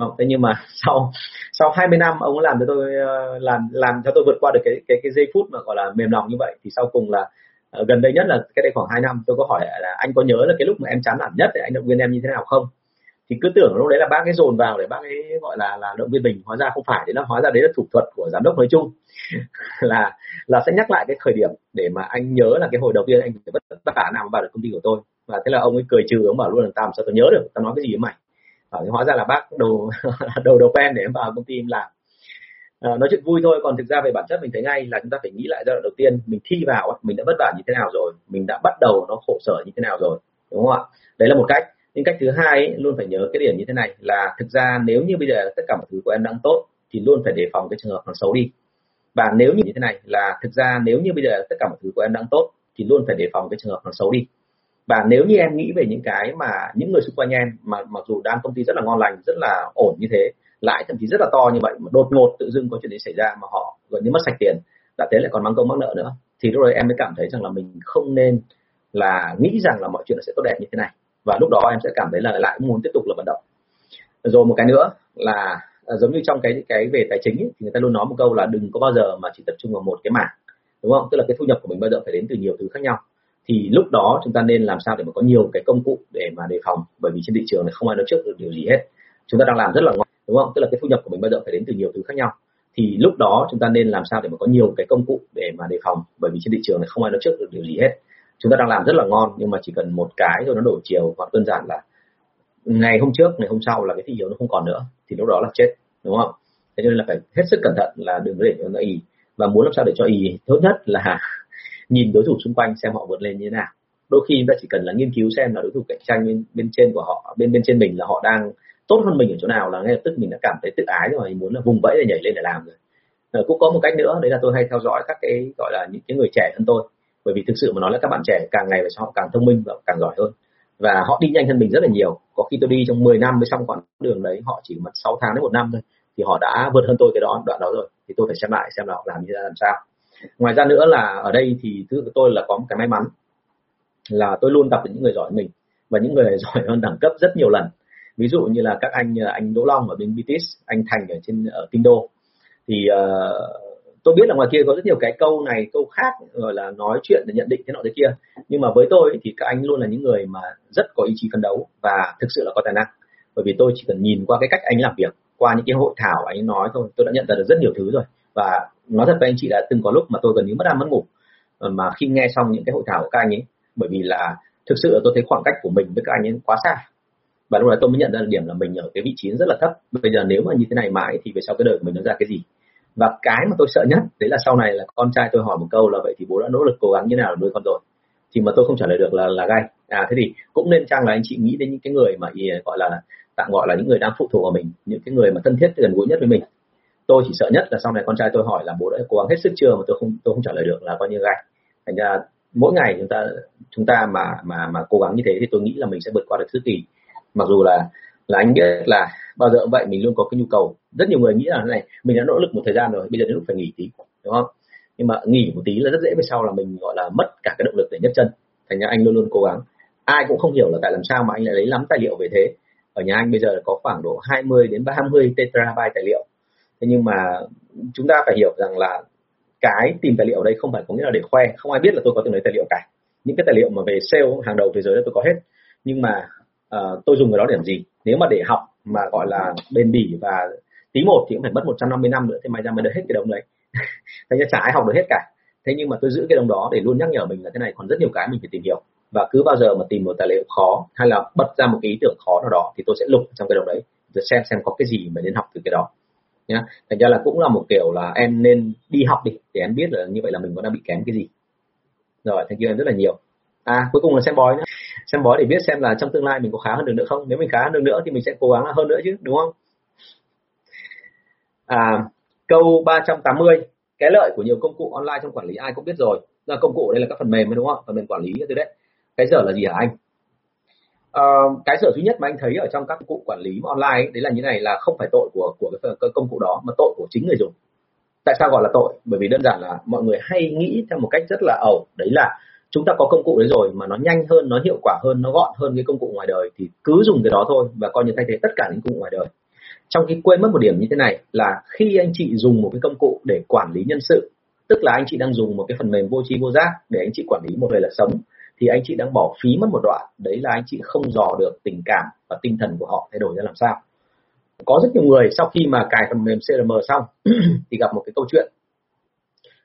không? thế nhưng mà sau sau 20 năm ông làm cho tôi ờ, làm làm cho tôi vượt qua được cái cái cái giây phút mà, gọi là, mềm lòng như vậy, thì sau cùng là ờ, gần đây nhất là cái đây khoảng 2 năm, tôi có hỏi là anh có nhớ là cái lúc mà em chán nản nhất thì anh động viên em như thế nào không? Thì cứ tưởng lúc đấy là bác ấy dồn vào để bác ấy, gọi là là động viên mình, hóa ra không phải đấy là hóa ra đấy là thủ thuật của giám đốc nói chung. Là là sẽ nhắc lại cái khởi điểm để mà anh nhớ là cái hồi đầu tiên anh phải vất vả nào vào được công ty của tôi. Và thế là ông ấy cười trừ, ông bảo luôn là tao sao tao nhớ được, tao nói cái gì với mày? Bảo hóa ra là bác đầu đầu đầu quen để em vào công ty em làm. À, nói chuyện vui thôi còn thực ra về bản chất mình thấy ngay là chúng ta phải nghĩ lại giai đoạn đầu tiên mình thi vào mình đã vất vả như thế nào rồi mình đã bắt đầu nó khổ sở như thế nào rồi đúng không ạ? Đấy là một cách. Nhưng cách thứ hai ấy, luôn phải nhớ cái điểm như thế này là thực ra nếu như bây giờ tất cả mọi thứ của em đang tốt thì luôn phải đề phòng cái trường hợp nó xấu đi. Và nếu như thế này là thực ra nếu như bây giờ tất cả mọi thứ của em đang tốt thì luôn phải đề phòng cái trường hợp nó xấu đi và nếu như em nghĩ về những cái mà những người xung quanh em mà mặc dù đang công ty rất là ngon lành rất là ổn như thế lãi thậm chí rất là to như vậy mà đột ngột tự dưng có chuyện gì xảy ra mà họ gần như mất sạch tiền đã thế lại còn mang công mắc nợ nữa thì lúc đấy em mới cảm thấy rằng là mình không nên là nghĩ rằng là mọi chuyện sẽ tốt đẹp như thế này. Và lúc đó em sẽ cảm thấy là lại muốn tiếp tục là vận động. Rồi một cái nữa là à, giống như trong cái cái về tài chính ấy, thì người ta luôn nói một câu là đừng có bao giờ mà chỉ tập trung vào một cái mảng đúng không? Tức là cái thu nhập của mình bao giờ phải đến từ nhiều thứ khác nhau thì lúc đó chúng ta nên làm sao để mà có nhiều cái công cụ để mà đề phòng? Bởi vì trên thị trường này không ai nói trước được điều gì hết. Chúng ta đang làm rất là ngon, đúng không? Tức là cái thu nhập của mình bao giờ phải đến từ nhiều thứ khác nhau. Thì lúc đó chúng ta nên làm sao để mà có nhiều cái công cụ để mà đề phòng? Bởi vì trên thị trường này không ai nói trước được điều gì hết. Chúng ta đang làm rất là ngon, nhưng mà chỉ cần một cái rồi nó đổi chiều, hoặc đơn giản là ngày hôm trước, ngày hôm sau là cái thị hiếu nó không còn nữa, thì lúc đó là chết, đúng không? Thế nên là phải hết sức cẩn thận là đừng có để cho nó ý và muốn làm sao để cho ý tốt nhất là nhìn đối thủ xung quanh xem họ vượt lên như thế nào. Đôi khi chúng ta chỉ cần là nghiên cứu xem là đối thủ cạnh tranh bên, bên trên của họ bên bên trên mình là họ đang tốt hơn mình ở chỗ nào là ngay lập tức mình đã cảm thấy tự ái rồi muốn là vùng vẫy để nhảy lên để làm rồi. À, cũng có một cách nữa đấy là tôi hay theo dõi các cái gọi là những cái người trẻ hơn tôi. Bởi vì thực sự mà nói là các bạn trẻ càng ngày về sau họ càng thông minh và càng giỏi hơn. Và họ đi nhanh hơn mình rất là nhiều. Có khi tôi đi trong 10 năm mới xong quãng đường đấy họ chỉ mất 6 tháng đến một năm thôi thì họ đã vượt hơn tôi cái đó đoạn đó rồi. Thì tôi phải xem lại xem là họ làm như thế làm sao ngoài ra nữa là ở đây thì thứ của tôi là có một cái may mắn là tôi luôn gặp được những người giỏi mình và những người giỏi hơn đẳng cấp rất nhiều lần. Ví dụ như là các anh anh Đỗ Long ở bên BTS anh Thành ở trên ở Kinh Đô thì uh, tôi biết là ngoài kia có rất nhiều cái câu này câu khác rồi là nói chuyện để nhận định thế nọ thế kia. Nhưng mà với tôi thì các anh luôn là những người mà rất có ý chí phấn đấu và thực sự là có tài năng. Bởi vì tôi chỉ cần nhìn qua cái cách anh làm việc qua những cái hội thảo anh nói thôi tôi đã nhận ra được rất nhiều thứ rồi và nói thật với anh chị là từng có lúc mà tôi gần như mất ăn mất ngủ ờ, mà khi nghe xong những cái hội thảo của các anh ấy, bởi vì là thực sự là tôi thấy khoảng cách của mình với các anh ấy quá xa. Và lúc đó tôi mới nhận ra được điểm là mình ở cái vị trí rất là thấp. Bây giờ nếu mà như thế này mãi thì về sau cái đời của mình nó ra cái gì? Và cái mà tôi sợ nhất, đấy là sau này là con trai tôi hỏi một câu là vậy thì bố đã nỗ lực cố gắng như nào nuôi con rồi? Thì mà tôi không trả lời được là là gay. À thế thì cũng nên chăng là anh chị nghĩ đến những cái người mà gọi là, tạm gọi là những người đang phụ thuộc vào mình, những cái người mà thân thiết gần gũi nhất với mình? Tôi chỉ sợ nhất là sau này con trai tôi hỏi là bố đã cố gắng hết sức chưa mà tôi không tôi không trả lời được là coi như gạch. Thành ra mỗi ngày chúng ta chúng ta mà mà mà cố gắng như thế thì tôi nghĩ là mình sẽ vượt qua được thứ kỳ. Mặc dù là là anh biết là bao giờ cũng vậy, mình luôn có cái nhu cầu. Rất nhiều người nghĩ là thế này, mình đã nỗ lực một thời gian rồi, bây giờ đến lúc phải nghỉ tí, đúng không? Nhưng mà nghỉ một tí là rất dễ về sau là mình, gọi là, mất cả cái động lực để nhấc chân. Thành ra anh luôn luôn cố gắng. Ai cũng không hiểu là tại làm sao mà anh lại lấy lắm tài liệu về thế. Ở nhà anh bây giờ có khoảng độ 20 đến 30 terabyte tài liệu thế nhưng mà chúng ta phải hiểu rằng là cái tìm tài liệu ở đây không phải có nghĩa là để khoe. Không ai biết là tôi có từng lấy tài liệu cả. Những cái tài liệu mà về sale hàng đầu thế giới tôi có hết. Nhưng mà uh, tôi dùng cái đó để làm gì? Nếu mà để học mà gọi là bền bỉ và tí một thì cũng phải mất 150 năm nữa thì may ra mới được hết cái đồng đấy. Thế nên chả ai học được hết cả. Thế nhưng mà tôi giữ cái đồng đó để luôn nhắc nhở mình là thế này còn rất nhiều cái mình phải tìm hiểu. Và cứ bao giờ mà tìm một tài liệu khó hay là bật ra một cái ý tưởng khó nào đó thì tôi sẽ lục trong cái đồng đấy. Rồi xem xem có cái gì mà nên học từ cái đó nhá. Thành ra là cũng là một kiểu là em nên đi học đi, để em biết là như vậy là mình có đang bị kém cái gì. Rồi, thank you em rất là nhiều. À cuối cùng là xem bói nữa xem bói để biết xem là trong tương lai mình có khá hơn được nữa không. Nếu mình khá hơn được nữa thì mình sẽ cố gắng hơn nữa chứ, đúng không? À câu 380 cái lợi của nhiều công cụ online trong quản lý ai cũng biết rồi. Là công cụ đây là các phần mềm đúng không? Phần mềm quản lý như thế đấy. Cái giờ là gì hả anh? Uh, cái sở duy nhất mà anh thấy ở trong các công cụ quản lý online ấy, đấy là như này là không phải tội của của cái, cái công cụ đó mà tội của chính người dùng. Tại sao gọi là tội? Bởi vì đơn giản là mọi người hay nghĩ theo một cách rất là ẩu. Đấy là chúng ta có công cụ đấy rồi mà nó nhanh hơn nó hiệu quả hơn nó gọn hơn cái công cụ ngoài đời thì cứ dùng cái đó thôi và coi như thay thế tất cả những công cụ ngoài đời. Trong khi quên mất một điểm như thế này là khi anh chị dùng một cái công cụ để quản lý nhân sự tức là anh chị đang dùng một cái phần mềm vô tri vô giác để anh chị quản lý một người là sống thì anh chị đang bỏ phí mất một đoạn. Đấy là anh chị không dò được tình cảm và tinh thần của họ thay đổi ra làm sao. Có rất nhiều người sau khi mà cài phần mềm CRM xong thì gặp một cái câu chuyện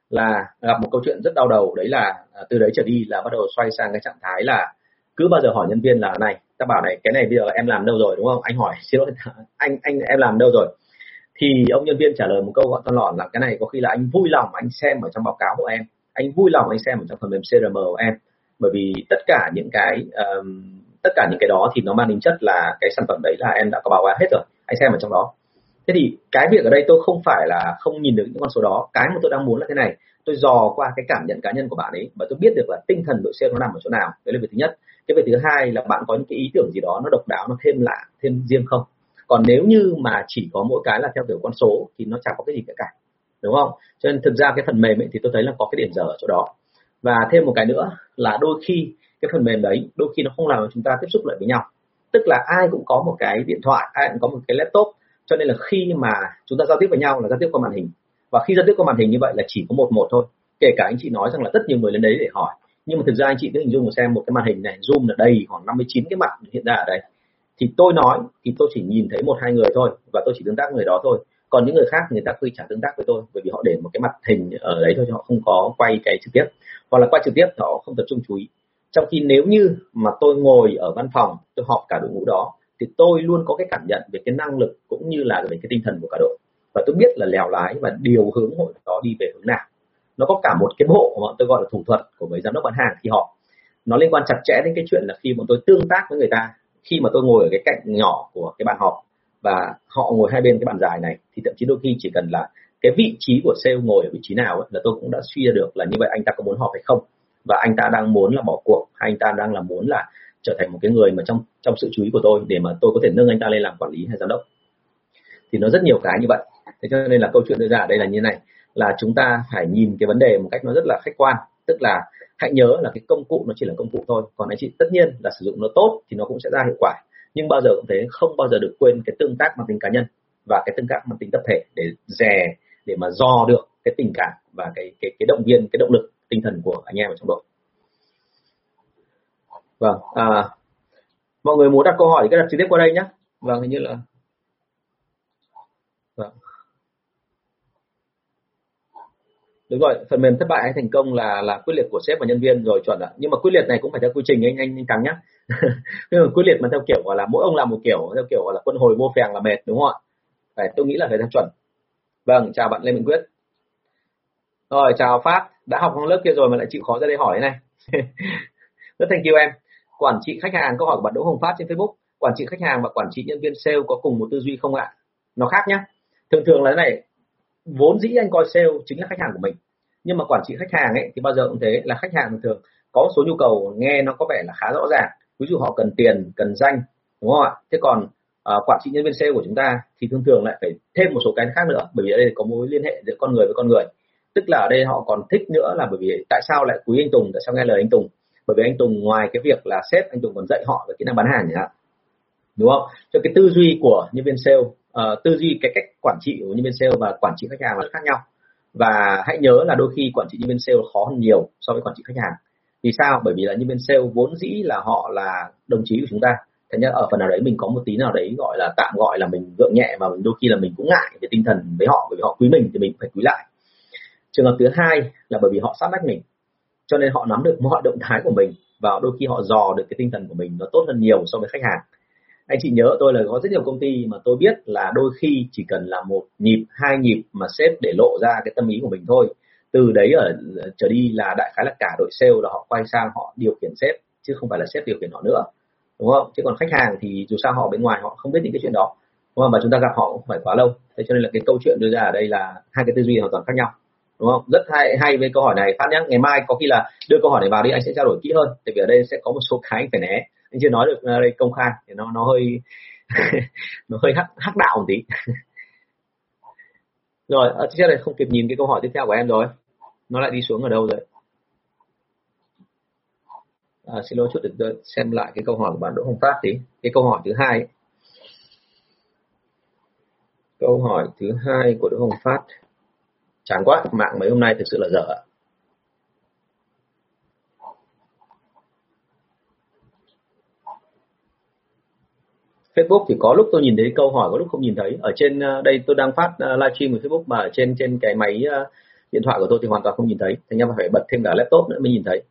là, gặp một câu chuyện rất đau đầu. Đấy là à, từ đấy trở đi là bắt đầu xoay sang cái trạng thái là cứ bao giờ hỏi nhân viên là, này ta bảo này, cái này bây giờ em làm đâu rồi? Đúng không? Anh hỏi, xin lỗi, anh anh, em làm đâu rồi? Thì ông nhân viên trả lời một câu gọn con lọn là, cái này có khi là anh vui lòng anh xem ở trong báo cáo của em, anh vui lòng anh xem ở trong phần mềm CRM của em bởi vì tất cả những cái um, tất cả những cái đó thì nó mang tính chất là cái sản phẩm đấy là em đã có báo cáo hết rồi. Anh xem ở trong đó. Thế thì cái việc ở đây tôi không phải là không nhìn được những con số đó. Cái mà tôi đang muốn là thế này. Tôi dò qua cái cảm nhận cá nhân của bạn ấy và tôi biết được là tinh thần đội sale nó nằm ở chỗ nào. Đấy là việc thứ nhất. Cái việc thứ hai là bạn có những cái ý tưởng gì đó nó độc đáo nó thêm lạ thêm riêng không? Còn nếu như mà chỉ có mỗi cái là theo kiểu con số thì nó chẳng có cái gì cả cả. Đúng không? Cho nên thực ra cái phần mềm ấy thì tôi thấy là có cái điểm dở ở chỗ đó và thêm một cái nữa là đôi khi cái phần mềm đấy đôi khi nó không làm cho chúng ta tiếp xúc lại với nhau. Tức là ai cũng có một cái điện thoại, ai cũng có một cái laptop, cho nên là khi mà chúng ta giao tiếp với nhau là giao tiếp qua màn hình. Và khi giao tiếp qua màn hình như vậy là chỉ có một một thôi. Kể cả anh chị nói rằng là rất nhiều người lên đấy để hỏi. Nhưng mà thực ra anh chị cứ hình dung xem một cái màn hình này, zoom là đầy khoảng 59 cái mặt hiện ra ở đây. Thì tôi nói thì tôi chỉ nhìn thấy một hai người thôi và tôi chỉ tương tác người đó thôi còn những người khác người ta quy trả tương tác với tôi, bởi vì họ để một cái mặt hình ở đấy thôi họ không có quay cái trực tiếp. Hoặc là quay trực tiếp họ không tập trung chú ý. Trong khi nếu như mà tôi ngồi ở văn phòng, tôi họp cả đội ngũ đó, thì tôi luôn có cái cảm nhận về cái năng lực cũng như là về cái tinh thần của cả đội. Và tôi biết là lèo lái và điều hướng hội đó đi về hướng nào. Nó có cả một cái bộ mà tôi gọi là thủ thuật của mấy giám đốc bán hàng khi họ nó liên quan chặt chẽ đến cái chuyện là khi bọn tôi tương tác với người ta, khi mà tôi ngồi ở cái cạnh nhỏ của cái bàn họp và họ ngồi hai bên cái bàn dài này thì thậm chí đôi khi chỉ cần là cái vị trí của sale ngồi ở vị trí nào ấy, là tôi cũng đã suy ra được là như vậy anh ta có muốn họp hay không. Và anh ta đang muốn là bỏ cuộc hay anh ta đang là muốn là trở thành một cái người mà trong trong sự chú ý của tôi để mà tôi có thể nâng anh ta lên làm quản lý hay giám đốc. Thì nó rất nhiều cái như vậy. Thế cho nên là câu chuyện đưa ra ở đây là như này là chúng ta phải nhìn cái vấn đề một cách nó rất là khách quan. Tức là hãy nhớ là cái công cụ nó chỉ là công cụ thôi. Còn anh chị tất nhiên là sử dụng nó tốt thì nó cũng sẽ ra hiệu quả nhưng bao giờ cũng thế không bao giờ được quên cái tương tác mang tính cá nhân và cái tương tác mang tính tập thể để rè để mà dò được cái tình cảm và cái cái cái động viên cái động lực tinh thần của anh em ở trong đội. Vâng à, mọi người muốn đặt câu hỏi thì cứ đặt trực tiếp qua đây nhé. Vâng hình như là vâng đúng rồi, phần mềm thất bại hay thành công là là quyết liệt của sếp và nhân viên rồi chuẩn ạ. Nhưng mà quyết liệt này cũng phải theo quy trình anh anh anh thắng nhá. Nhưng mà quyết liệt mà theo kiểu, gọi là, mỗi ông làm một kiểu, theo kiểu, gọi là, quân hồi mua phèn là mệt, đúng không ạ? Phải, tôi nghĩ là phải theo chuẩn. Vâng chào bạn lê minh quyết. Rồi, chào phát. Đã học trong lớp kia rồi mà lại chịu khó ra đây hỏi này. Rất thank you em. Quản trị khách hàng, câu hỏi của bạn Đỗ Hồng Phát trên Facebook. Quản trị khách hàng và quản trị nhân viên sale có cùng một tư duy không ạ? Nó khác nhá. Thường thường là thế này vốn dĩ anh coi sale chính là khách hàng của mình. Nhưng mà quản trị khách hàng ấy thì bao giờ cũng thế là khách hàng thường có số nhu cầu nghe nó có vẻ là khá rõ ràng. Ví dụ họ cần tiền cần danh đúng không ạ? Thế còn uh, quản trị nhân viên sale của chúng ta thì thường thường lại phải thêm một số cái khác nữa bởi vì ở đây có mối liên hệ giữa con người với con người. Tức là ở đây họ còn thích nữa là bởi vì tại sao lại quý anh Tùng tại sao nghe lời anh Tùng? Bởi vì anh Tùng ngoài cái việc là sếp anh Tùng còn dạy họ về kỹ năng bán hàng nhỉ đúng không? Cho cái tư duy của nhân viên sale uh, tư duy cái cách quản trị của nhân viên sale và quản trị khách hàng là khác nhau. Và hãy nhớ là đôi khi quản trị nhân viên sale khó hơn nhiều so với quản trị khách hàng. Vì sao? Bởi vì là nhân viên sale vốn dĩ là họ là đồng chí của chúng ta. Thế nhất ở phần nào đấy mình có một tí nào đấy gọi là tạm gọi là mình gượng nhẹ mà đôi khi là mình cũng ngại về tinh thần với họ bởi vì họ quý mình thì mình phải quý lại. Trường hợp thứ hai là bởi vì họ sát lách mình cho nên họ nắm được mọi động thái của mình và đôi khi họ dò được cái tinh thần của mình nó tốt hơn nhiều so với khách hàng anh chị nhớ tôi là có rất nhiều công ty mà tôi biết là đôi khi chỉ cần là một nhịp, hai nhịp mà sếp để lộ ra cái tâm ý của mình thôi. Từ đấy ở ờ, trở đi là đại khái là cả đội sale là họ quay sang họ điều khiển sếp, chứ không phải là sếp điều khiển họ nữa. Đúng không? Chứ còn khách hàng thì dù sao họ bên ngoài họ không biết những cái chuyện đó. Đúng không? mà chúng ta gặp họ cũng phải quá lâu. Thế cho nên là cái câu chuyện đưa ra ở đây là hai cái tư duy hoàn toàn khác nhau. Đúng không? Rất hay hay với câu hỏi này. Phát nhé ngày mai có khi là đưa câu hỏi này vào đi, anh sẽ trao đổi kỹ hơn. Tại vì ở đây sẽ có một số cái anh phải né anh chưa nói được ờ, đây công khai thì nó nó hơi nó hơi hắc hắc đạo một tí. Rồi ờ, chắc là không kịp nhìn cái câu hỏi tiếp theo của em rồi. Nó lại đi xuống ở đâu rồi? À, xin lỗi chút để xem lại cái câu hỏi của bạn Đỗ Hồng Phát tí. Cái câu hỏi thứ hai câu hỏi thứ hai của Đỗ Hồng Phát. Chán quá mạng mấy hôm nay thực sự là dở Facebook thì có lúc tôi nhìn thấy câu hỏi có lúc không nhìn thấy. Ở trên ờ, đây tôi đang phát ờ, livestream của Facebook mà ở trên trên cái máy ờ, điện thoại của tôi thì hoàn toàn không nhìn thấy. Thành ra phải bật thêm cả laptop nữa mới nhìn thấy.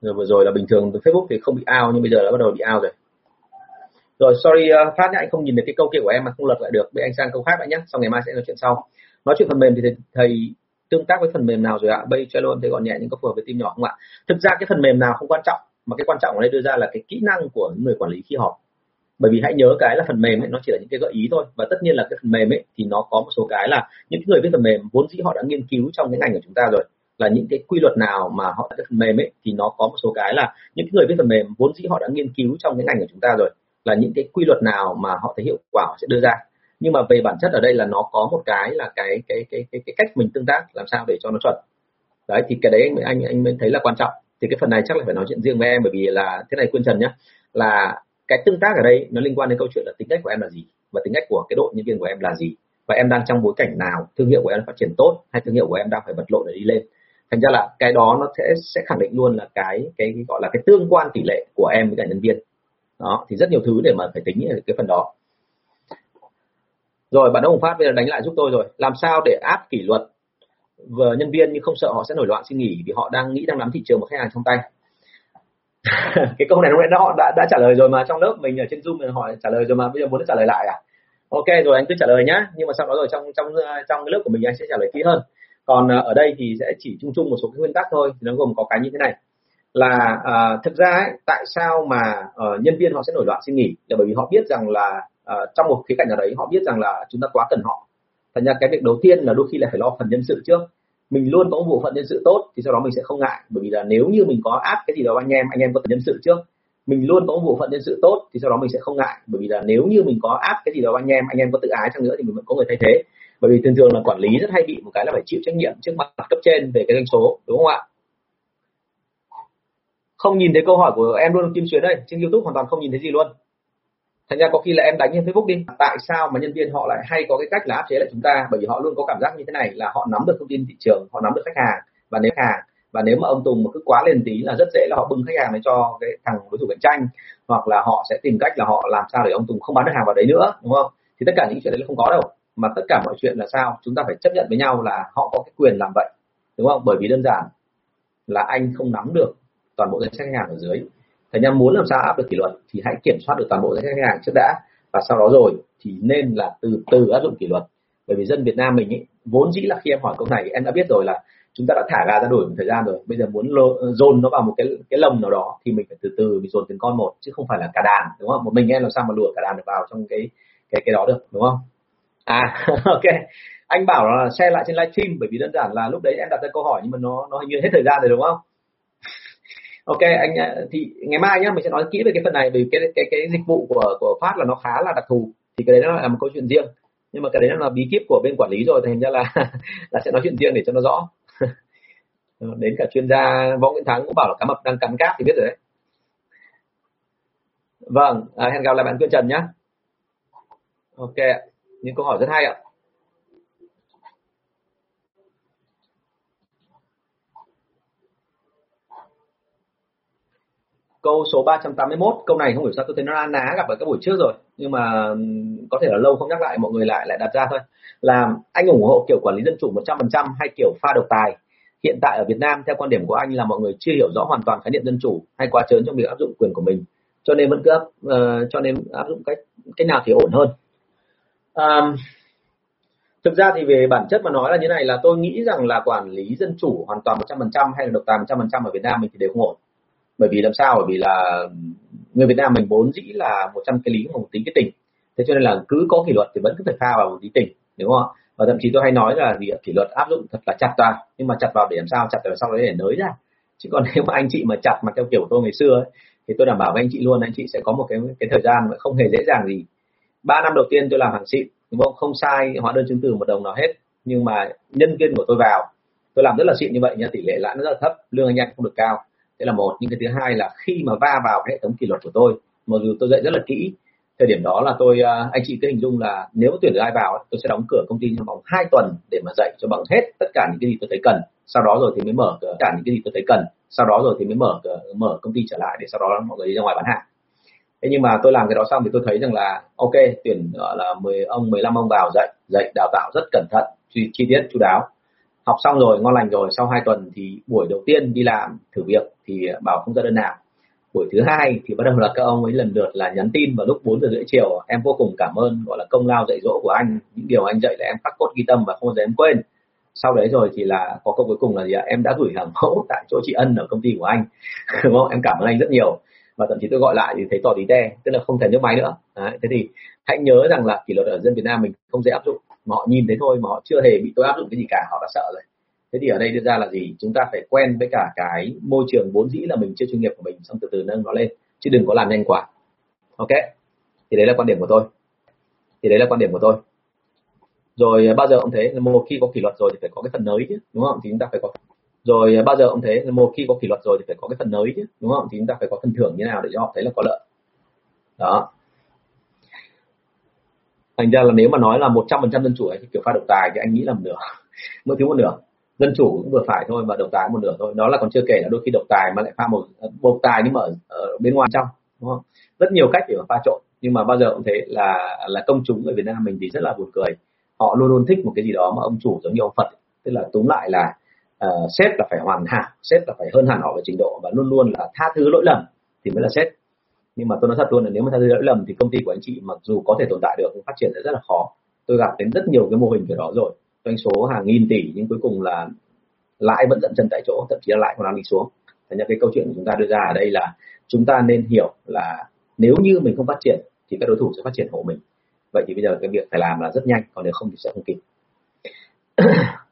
Rồi vừa rồi là bình thường Facebook thì không bị ao nhưng bây giờ đã bắt đầu bị ao rồi. Rồi sorry phát nhé anh không nhìn được cái câu kia của em mà không lật lại được. Bây anh sang câu khác đã nhé sau ngày mai sẽ nói chuyện sau. Nói chuyện phần mềm thì thầy, thầy tương tác với phần mềm nào rồi ạ? Bay cho luôn thấy gọn nhẹ nhưng có phù hợp với team nhỏ không ạ? Thực ra cái phần mềm nào không quan trọng mà cái quan trọng ở đây đưa ra là cái kỹ năng của người quản lý khi họp bởi vì hãy nhớ cái là phần mềm ấy nó chỉ là những cái gợi ý thôi. Và tất nhiên là cái phần mềm ấy thì nó có một số cái là những người viết phần mềm vốn dĩ họ đã nghiên cứu trong cái ngành của chúng ta rồi. Là những cái quy luật nào mà họ viết phần mềm ấy thì nó có một số cái là những người viết phần mềm vốn dĩ họ đã nghiên cứu trong cái ngành của chúng ta rồi. Là những cái quy luật nào mà họ thấy hiệu quả họ sẽ đưa ra. Nhưng mà về bản chất ở đây là nó có một cái là cái cái cái cái, cái cách mình tương tác làm sao để cho nó chuẩn. Đấy thì cái đấy anh anh anh mới thấy là quan trọng. Thì cái phần này chắc là phải nói chuyện riêng với em bởi vì là thế này quyên trần nhá. Là cái tương tác ở đây nó liên quan đến câu chuyện là tính cách của em là gì và tính cách của cái đội nhân viên của em là gì? Và em đang trong bối cảnh nào? Thương hiệu của em phát triển tốt hay thương hiệu của em đang phải vật lộn để đi lên? Thành ra là cái đó nó sẽ sẽ khẳng định luôn là cái cái, gọi là cái tương quan tỷ lệ của em với cả nhân viên. Đó thì rất nhiều thứ để mà phải tính ở cái phần đó. Rồi bạn Đỗ Hồng Phát bây giờ đánh lại giúp tôi rồi. Làm sao để áp kỷ luật vừa nhân viên nhưng không sợ họ sẽ nổi loạn xin nghỉ vì họ đang nghĩ đang nắm thị trường và khách hàng trong tay? Cái câu này lúc nãy họ đã, đã trả lời rồi mà. Trong lớp mình ở trên zoom mình hỏi trả lời rồi mà. Bây giờ muốn trả lời lại à? Ok rồi anh cứ trả lời nhá. Nhưng mà sau đó rồi trong trong trong cái lớp của mình anh sẽ trả lời kỹ hơn. Còn à, ở đây thì sẽ chỉ chung chung một số cái nguyên tắc thôi. Nó gồm có cái như thế này. Là uh, thực ra ấy, tại sao mà uh, nhân viên họ sẽ nổi loạn xin nghỉ? Là bởi vì họ biết rằng là uh, trong một khía cạnh nào đấy họ biết rằng là chúng ta quá cần họ. Thành ra cái việc đầu tiên là đôi khi là phải lo phần nhân sự trước mình luôn có một bộ phận nhân sự tốt thì sau đó mình sẽ không ngại. Bởi vì là nếu như mình có áp cái gì đó anh em anh em có phần nhân sự trước, mình luôn có một bộ phận nhân sự tốt thì sau đó mình sẽ không ngại. Bởi vì là nếu như mình có áp cái gì đó anh em anh em có tự ái chăng nữa thì mình vẫn có người thay thế. Bởi vì thường thường là quản lý rất hay bị một cái là phải chịu trách nhiệm trước mặt cấp trên về cái doanh số, đúng không ạ? Không nhìn thấy câu hỏi của em luôn, kim xuyến đây trên youtube hoàn toàn không nhìn thấy gì luôn thành ra có khi là em đánh trên facebook đi. Tại sao mà nhân viên họ lại hay có cái cách là áp chế lại chúng ta? Bởi vì họ luôn có cảm giác như thế này, là họ nắm được thông tin thị trường, họ nắm được khách hàng. Và nếu hàng, và nếu mà ông Tùng mà cứ quá lên tí là rất dễ là họ bưng khách hàng này cho cái thằng đối thủ cạnh tranh. Hoặc là họ sẽ tìm cách là họ làm sao để ông Tùng không bán được hàng vào đấy nữa, đúng không? Thì tất cả những chuyện đấy là không có đâu. Mà tất cả mọi chuyện là sao? Chúng ta phải chấp nhận với nhau là họ có cái quyền làm vậy, đúng không? Bởi vì đơn giản là anh không nắm được toàn bộ danh sách khách hàng ở dưới thành ra muốn làm sao áp được kỷ luật thì hãy kiểm soát được toàn bộ khách hàng trước đã và sau đó rồi thì nên là từ từ áp dụng kỷ luật. Bởi vì dân Việt Nam mình ý, vốn dĩ là khi em hỏi câu này em đã biết rồi là chúng ta đã thả gà ra đuổi một thời gian rồi. Bây giờ muốn dồn nó vào một cái cái lồng nào đó thì mình phải từ từ mình dồn từng con một chứ không phải là cả đàn đúng không? Một mình em làm sao mà lùa cả đàn được vào trong cái cái cái đó được đúng không? À ok. Anh bảo là share lại trên livestream bởi vì đơn giản là lúc đấy em đặt ra câu hỏi nhưng mà nó nó hình như hết thời gian rồi đúng không? Ok anh à, thì ngày mai nhá mình sẽ nói kỹ về cái phần này vì cái cái cái dịch vụ của của phát là nó khá là đặc thù. Thì cái đấy nó là một câu chuyện riêng. Nhưng mà cái đấy nó là bí kíp của bên quản lý rồi thành ra là là sẽ nói chuyện riêng để cho nó rõ. Đến cả chuyên gia võ nguyễn thắng cũng bảo là cá mập đang cắn cáp thì biết rồi đấy. Vâng à, hẹn gặp lại bạn quyên trần nhé ok những câu hỏi rất hay ạ. Câu số 381 câu này không hiểu sao tôi thấy nó ná ná gặp ở các buổi trước rồi. Nhưng mà có thể là lâu không nhắc lại mọi người lại lại đặt ra thôi. Là anh ủng hộ kiểu quản lý dân chủ 100% hay kiểu pha độc tài? Hiện tại ở Việt Nam theo quan điểm của anh là mọi người chưa hiểu rõ hoàn toàn khái niệm dân chủ hay quá trớn trong việc áp dụng quyền của mình. Cho nên vẫn cứ áp, uh, cho nên áp dụng cách cách nào thì ổn hơn? Um, thực ra thì về bản chất mà nói là như này là tôi nghĩ rằng là quản lý dân chủ hoàn toàn 100% hay là độc tài 100% ở Việt Nam mình thì đều không ổn bởi vì làm sao? Bởi vì là người Việt Nam mình vốn dĩ là một trăm cái lý một tính cái tình thế cho nên là cứ có kỷ luật thì vẫn cứ phải pha vào một tí tình đúng không ạ? Và thậm chí tôi hay nói là gì kỷ luật áp dụng thật là chặt vào nhưng mà chặt vào để làm sao? Chặt vào sau đấy để nới ra. Chứ còn nếu mà anh chị mà chặt mà theo kiểu của tôi ngày xưa ấy, thì tôi đảm bảo với anh chị luôn anh chị sẽ có một cái cái thời gian mà không hề dễ dàng gì. Ba năm đầu tiên tôi làm hàng xịn đúng không? Không sai hóa đơn chứng từ một đồng nào hết. Nhưng mà nhân viên của tôi vào tôi làm rất là xịn như vậy nha tỷ lệ lãi nó rất là thấp lương anh em không được cao đấy là một. Nhưng cái thứ hai là khi mà va vào hệ thống kỷ luật của tôi mặc dù tôi dạy rất là kỹ thời điểm đó là tôi à, anh chị cứ hình dung là nếu tuyển được ai vào tôi sẽ đóng cửa công ty trong vòng 2 tuần để mà dạy cho bằng hết tất cả những cái gì tôi thấy cần. Sau đó rồi thì mới mở tất cả những cái gì tôi thấy cần. Sau đó rồi thì mới mở mở công ty trở lại để sau đó mọi người đi ra ngoài bán hàng. Thế nhưng mà tôi làm cái đó xong thì tôi thấy rằng là ok tuyển gọi là 10 ông 15 ông vào dạy dạy đào tạo rất cẩn thận chi, chi tiết chú đáo học xong rồi ngon lành rồi sau 2 tuần thì buổi đầu tiên đi làm thử việc thì bảo không ra đơn nào buổi thứ hai thì bắt đầu là các ông ấy lần lượt là nhắn tin vào lúc 4 giờ rưỡi chiều. Em vô cùng cảm ơn gọi là công lao dạy dỗ của anh. Những điều anh dạy là em khắc cốt ghi tâm và không bao giờ em quên. Sau đấy rồi thì là có câu cuối cùng là gì ạ? Em đã gửi hàng mẫu tại chỗ chị ân ở công ty của anh. Đúng không? Em cảm ơn anh rất nhiều. Và thậm chí tôi gọi lại thì thấy tỏ tí te tức là không thể nước máy nữa. Đấy, thế thì hãy nhớ rằng là kỷ luật ở dân Việt Nam mình không dễ áp dụng mà họ nhìn thấy thôi mà họ chưa hề bị tôi áp dụng cái gì cả họ đã sợ rồi. Thế thì ở đây đưa ra là gì? Chúng ta phải quen với cả cái môi trường vốn dĩ là mình chưa chuyên nghiệp của mình xong từ từ nâng nó lên chứ đừng có làm nhanh quá. Ok? Thì đấy là quan điểm của tôi. Thì đấy là quan điểm của tôi. Rồi à, bao giờ ông thế, là một khi có kỷ luật rồi thì phải có cái phần nới chứ đúng không? Thì chúng ta phải có rồi à, bao giờ ông thế, là một khi có kỷ luật rồi thì phải có cái phần nới chứ đúng không? Thì chúng ta phải có phần thưởng như nào để cho họ thấy là có lợi. Đó thành ra là nếu mà nói là một trăm phần trăm dân chủ thì kiểu pha độc tài thì anh nghĩ là một nửa mỗi thứ một nửa. Dân chủ cũng vừa phải thôi và độc tài một nửa thôi. Đó là còn chưa kể là đôi khi độc tài mà lại pha một ờ, độc tài nhưng mà ở, ở bên ngoài trong đúng không? Rất nhiều cách để mà pha trộn nhưng mà bao giờ cũng thế là là công chúng ở Việt Nam mình thì rất là buồn cười. Họ luôn luôn thích một cái gì đó mà ông chủ giống như ông Phật tức là túm lại là uh, sếp là phải hoàn hảo sếp là phải hơn hẳn họ về trình độ và luôn luôn là tha thứ lỗi lầm thì mới là sếp nhưng mà tôi nói thật luôn là nếu mà thay thứ lỗi lầm thì công ty của anh chị mặc dù có thể tồn tại được phát triển sẽ rất là khó. Tôi gặp đến rất nhiều cái mô hình kiểu đó rồi. Doanh số hàng nghìn tỷ nhưng cuối cùng là lãi vẫn dẫn chân tại chỗ, thậm chí là lãi còn đang đi xuống. Thành ra cái câu chuyện của chúng ta đưa ra ở đây là chúng ta nên hiểu là nếu như mình không phát triển thì các đối thủ sẽ phát triển hộ mình. Vậy thì bây giờ cái việc phải làm là rất nhanh, còn nếu không thì sẽ không kịp.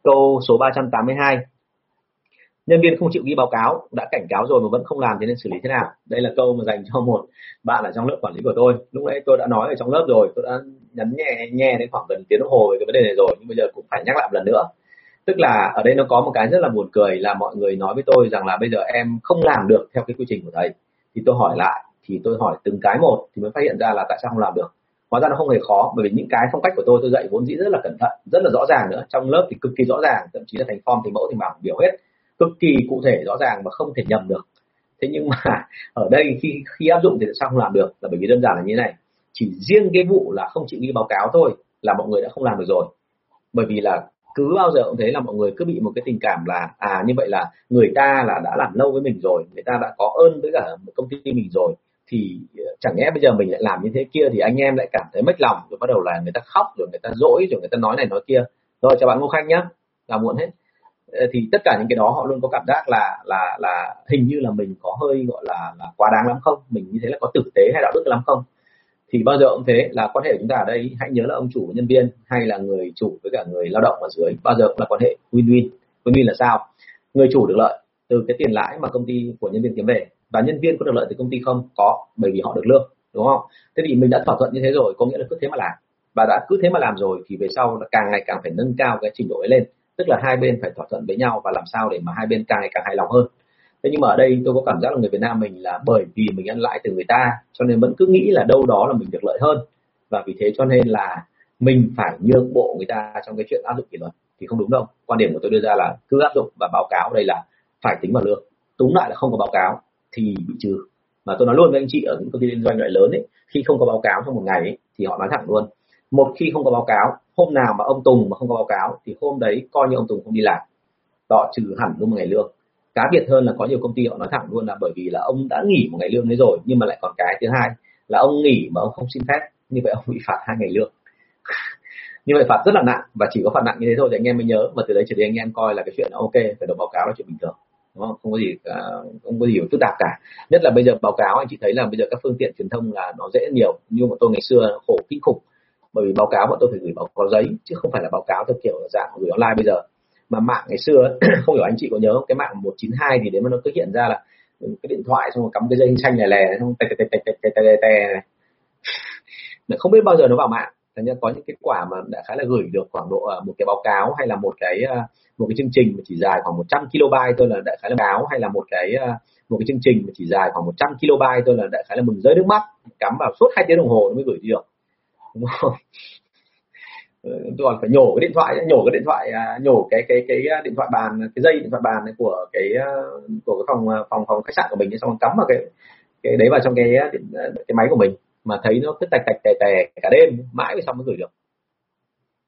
Câu số 382 nhân viên không chịu ghi báo cáo, đã cảnh cáo rồi mà vẫn không làm thì nên xử lý thế nào? Đây là câu mà dành cho một bạn ở trong lớp quản lý của tôi. Lúc nãy tôi đã nói ở trong lớp rồi, tôi đã nhấn nhẹ nhẹ đến khoảng gần tiếng đồng hồ về cái vấn đề này rồi, nhưng bây giờ cũng phải nhắc lại một lần nữa. Tức là ở đây nó có một cái rất là buồn cười là mọi người nói với tôi rằng là bây giờ em không làm được theo cái quy trình của thầy. Thì tôi hỏi lại, thì tôi hỏi từng cái một thì mới phát hiện ra là tại sao không làm được. Hóa ra nó không hề khó, bởi vì những cái phong cách của tôi tôi dạy vốn dĩ rất là cẩn thận, rất là rõ ràng nữa. Trong lớp thì cực kỳ rõ ràng, thậm chí là thành form, thành mẫu, thành bảng, biểu hết cực kỳ cụ thể, rõ ràng và không thể nhầm được. Thế nhưng mà ở đây khi khi áp dụng thì sao không làm được? Là bởi vì đơn giản là như thế này. Chỉ riêng cái vụ là không chịu ghi báo cáo thôi là mọi người đã không làm được rồi. Bởi vì là cứ bao giờ cũng thấy là mọi người cứ bị một cái tình cảm là à như vậy là người ta là đã làm lâu với mình rồi, người ta đã có ơn với cả một công ty mình rồi, thì ờ, chẳng lẽ bây giờ mình lại làm như thế kia thì anh em lại cảm thấy mất lòng, rồi bắt đầu là người ta khóc, rồi người ta dỗi rồi người ta nói này nói kia. Rồi chào bạn ngô khanh nhá là muộn hết. Ờ, thì tất cả những cái đó họ luôn có cảm giác là là là hình như là mình có hơi, gọi là là quá đáng lắm không? Mình như thế là có tử tế hay đạo đức lắm không? Thì bao giờ cũng thế, là quan hệ của chúng ta ở đây, hãy nhớ là ông chủ nhân viên hay là người chủ với cả người lao động ở dưới, bao giờ cũng là quan hệ win-win. Win-win là sao? Người chủ được lợi từ cái tiền lãi mà công ty của nhân viên kiếm về và nhân viên có được lợi từ công ty không? Có, bởi vì họ được lương, đúng không? Thế thì mình đã thỏa thuận như thế rồi, có nghĩa là cứ thế mà làm. Và đã cứ thế mà làm rồi thì về sau là càng ngày càng phải nâng cao cái trình độ ấy lên tức là hai bên phải thỏa thuận với nhau và làm sao để mà hai bên càng ngày càng hài lòng hơn. Thế nhưng mà ở đây tôi có cảm giác là người Việt Nam mình là bởi vì mình ăn lãi từ người ta cho nên vẫn cứ nghĩ là đâu đó là mình được lợi hơn. Và vì thế cho nên là mình phải nhượng bộ người ta trong cái chuyện áp dụng kỷ luật thì không đúng đâu. Quan điểm của tôi đưa ra là cứ áp dụng và báo cáo đây là phải tính vào lương. Túng lại là không có báo cáo thì bị trừ. Mà tôi nói luôn với anh chị ở những công ty liên doanh loại lớn ấy khi không có báo cáo trong một ngày ấy, thì họ nói thẳng luôn một khi không có báo cáo, hôm nào mà ông Tùng mà không có báo cáo, thì hôm đấy coi như ông Tùng không đi làm. Họ trừ hẳn luôn một ngày lương. Cá biệt hơn là có nhiều công ty họ nói thẳng luôn là bởi vì là ông đã nghỉ một ngày lương đấy rồi, nhưng mà lại còn cái thứ hai là ông nghỉ mà ông không xin phép, như vậy ông bị phạt hai ngày lương. Như vậy phạt rất là nặng, và chỉ có phạt nặng như thế thôi thì anh em mới nhớ, và từ đấy trở đi anh em coi là cái chuyện ok, phải được báo cáo là chuyện bình thường. Đúng không? Không có gì à, không có gì phức tạp cả. Nhất là bây giờ báo cáo anh chị thấy là bây giờ các phương tiện truyền thông là nó dễ nhiều nhưng mà tôi ngày xưa khổ kinh khủng bởi vì báo cáo bọn tôi phải gửi báo cáo giấy, chứ không phải là báo cáo theo kiểu dạng gửi online bây giờ. Mà mạng ngày xưa, không hiểu anh chị có nhớ cái mạng 192 thì đến mà nó cứ hiện ra là cái điện thoại xong rồi cắm cái dây xanh này lè, xong tè tè tè tè tè tè tè không biết bao giờ nó vào mạng. Thành ra có những kết quả mà đã khá là gửi được khoảng độ à, một cái báo cáo hay là một cái à, một cái chương trình mà chỉ dài khoảng 100 kilobyte tôi là đại khái là báo, hay là một cái à, một cái chương trình mà chỉ dài khoảng 100 kilobyte tôi là đại khái là mừng rơi nước mắt, cắm vào suốt hai tiếng đồng hồ nó mới gửi đi được đúng không? Ờ, tôi còn phải nhổ cái điện thoại nhổ cái điện thoại à, nhổ cái cái cái à, điện thoại bàn, cái dây điện thoại bàn của cái à, của cái phòng phòng phòng khách sạn của mình xong rồi cắm vào cái cái đấy vào trong cái cái máy của mình mà thấy nó cứ tạch tạch tè tè cả đêm, mãi mới xong mới gửi được.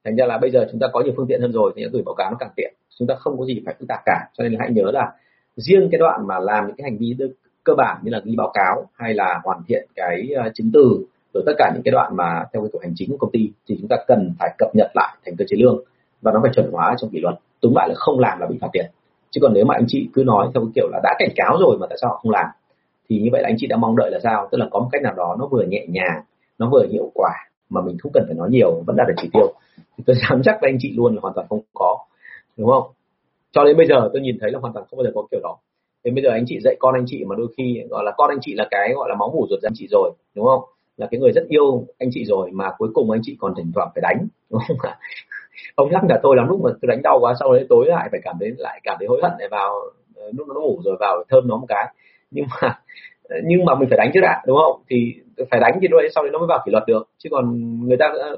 Thành ra là bây giờ chúng ta có nhiều phương tiện hơn rồi thì gửi báo cáo nó càng tiện, chúng ta không có gì phải phức tạp cả. Cho nên là hãy nhớ là riêng cái đoạn mà làm những cái hành vi cơ bản như là ghi báo cáo hay là hoàn thiện cái chứng từ rồi tất cả những cái đoạn mà theo cái tổ hành chính của công ty thì chúng ta cần phải cập nhật lại thành cơ chế lương và nó phải chuẩn hóa trong kỷ luật. Túng lại là không làm là bị phạt tiền. Chứ còn nếu mà anh chị cứ nói theo cái kiểu là đã cảnh cáo rồi mà tại sao họ không làm? Thì như vậy là anh chị đã mong đợi là sao? Tức là có một cách nào đó nó vừa nhẹ nhàng, nó vừa hiệu quả mà mình không cần phải nói nhiều, vẫn đạt được chỉ tiêu. Thì tôi dám chắc với anh chị luôn là hoàn toàn không có, đúng không? Cho đến bây giờ tôi nhìn thấy là hoàn toàn không bao giờ có kiểu đó. Thế bây giờ anh chị dạy con anh chị mà đôi khi gọi là con anh chị là cái gọi là máu mủ ruột anh chị rồi, đúng không? Là cái người rất yêu anh chị rồi mà cuối cùng anh chị còn thỉnh thoảng phải đánh, đúng không ạ? Ông nhắc là tôi lắm, lúc mà tôi đánh đau quá sau đấy tối lại phải cảm thấy, lại cảm thấy hối hận để vào ờ, lúc nó ngủ rồi vào thơm nó một cái. Nhưng mà ờ, nhưng mà mình phải đánh chứ đã, đúng không? Thì phải đánh thì đôi sau đấy nó mới vào kỷ luật được. Chứ còn người ta ờ,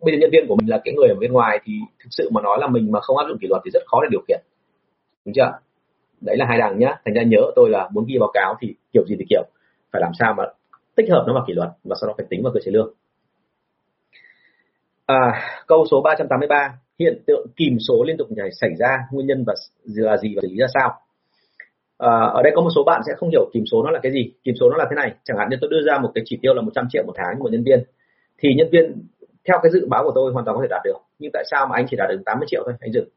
bây giờ nhân viên của mình là cái người ở bên ngoài thì thực sự mà nói là mình mà không áp dụng kỷ luật thì rất khó để điều khiển. Đúng chưa? Đấy là hai đằng nhá. Thành ra nhớ tôi là muốn ghi báo cáo thì kiểu gì thì kiểu. Phải làm sao mà tích hợp nó vào kỷ luật và sau đó phải tính vào cơ chế lương. À, câu số 383 hiện tượng kìm số liên tục xảy ra nguyên nhân và là gì và xử lý ra sao? À, ở đây có một số bạn sẽ không hiểu kìm số nó là cái gì. Kìm số nó là thế này. Chẳng hạn như tôi đưa ra một cái chỉ tiêu là 100 triệu một tháng của nhân viên thì nhân viên theo cái dự báo của tôi hoàn toàn có thể đạt được. Nhưng tại sao mà anh chỉ đạt được 80 triệu thôi anh dừng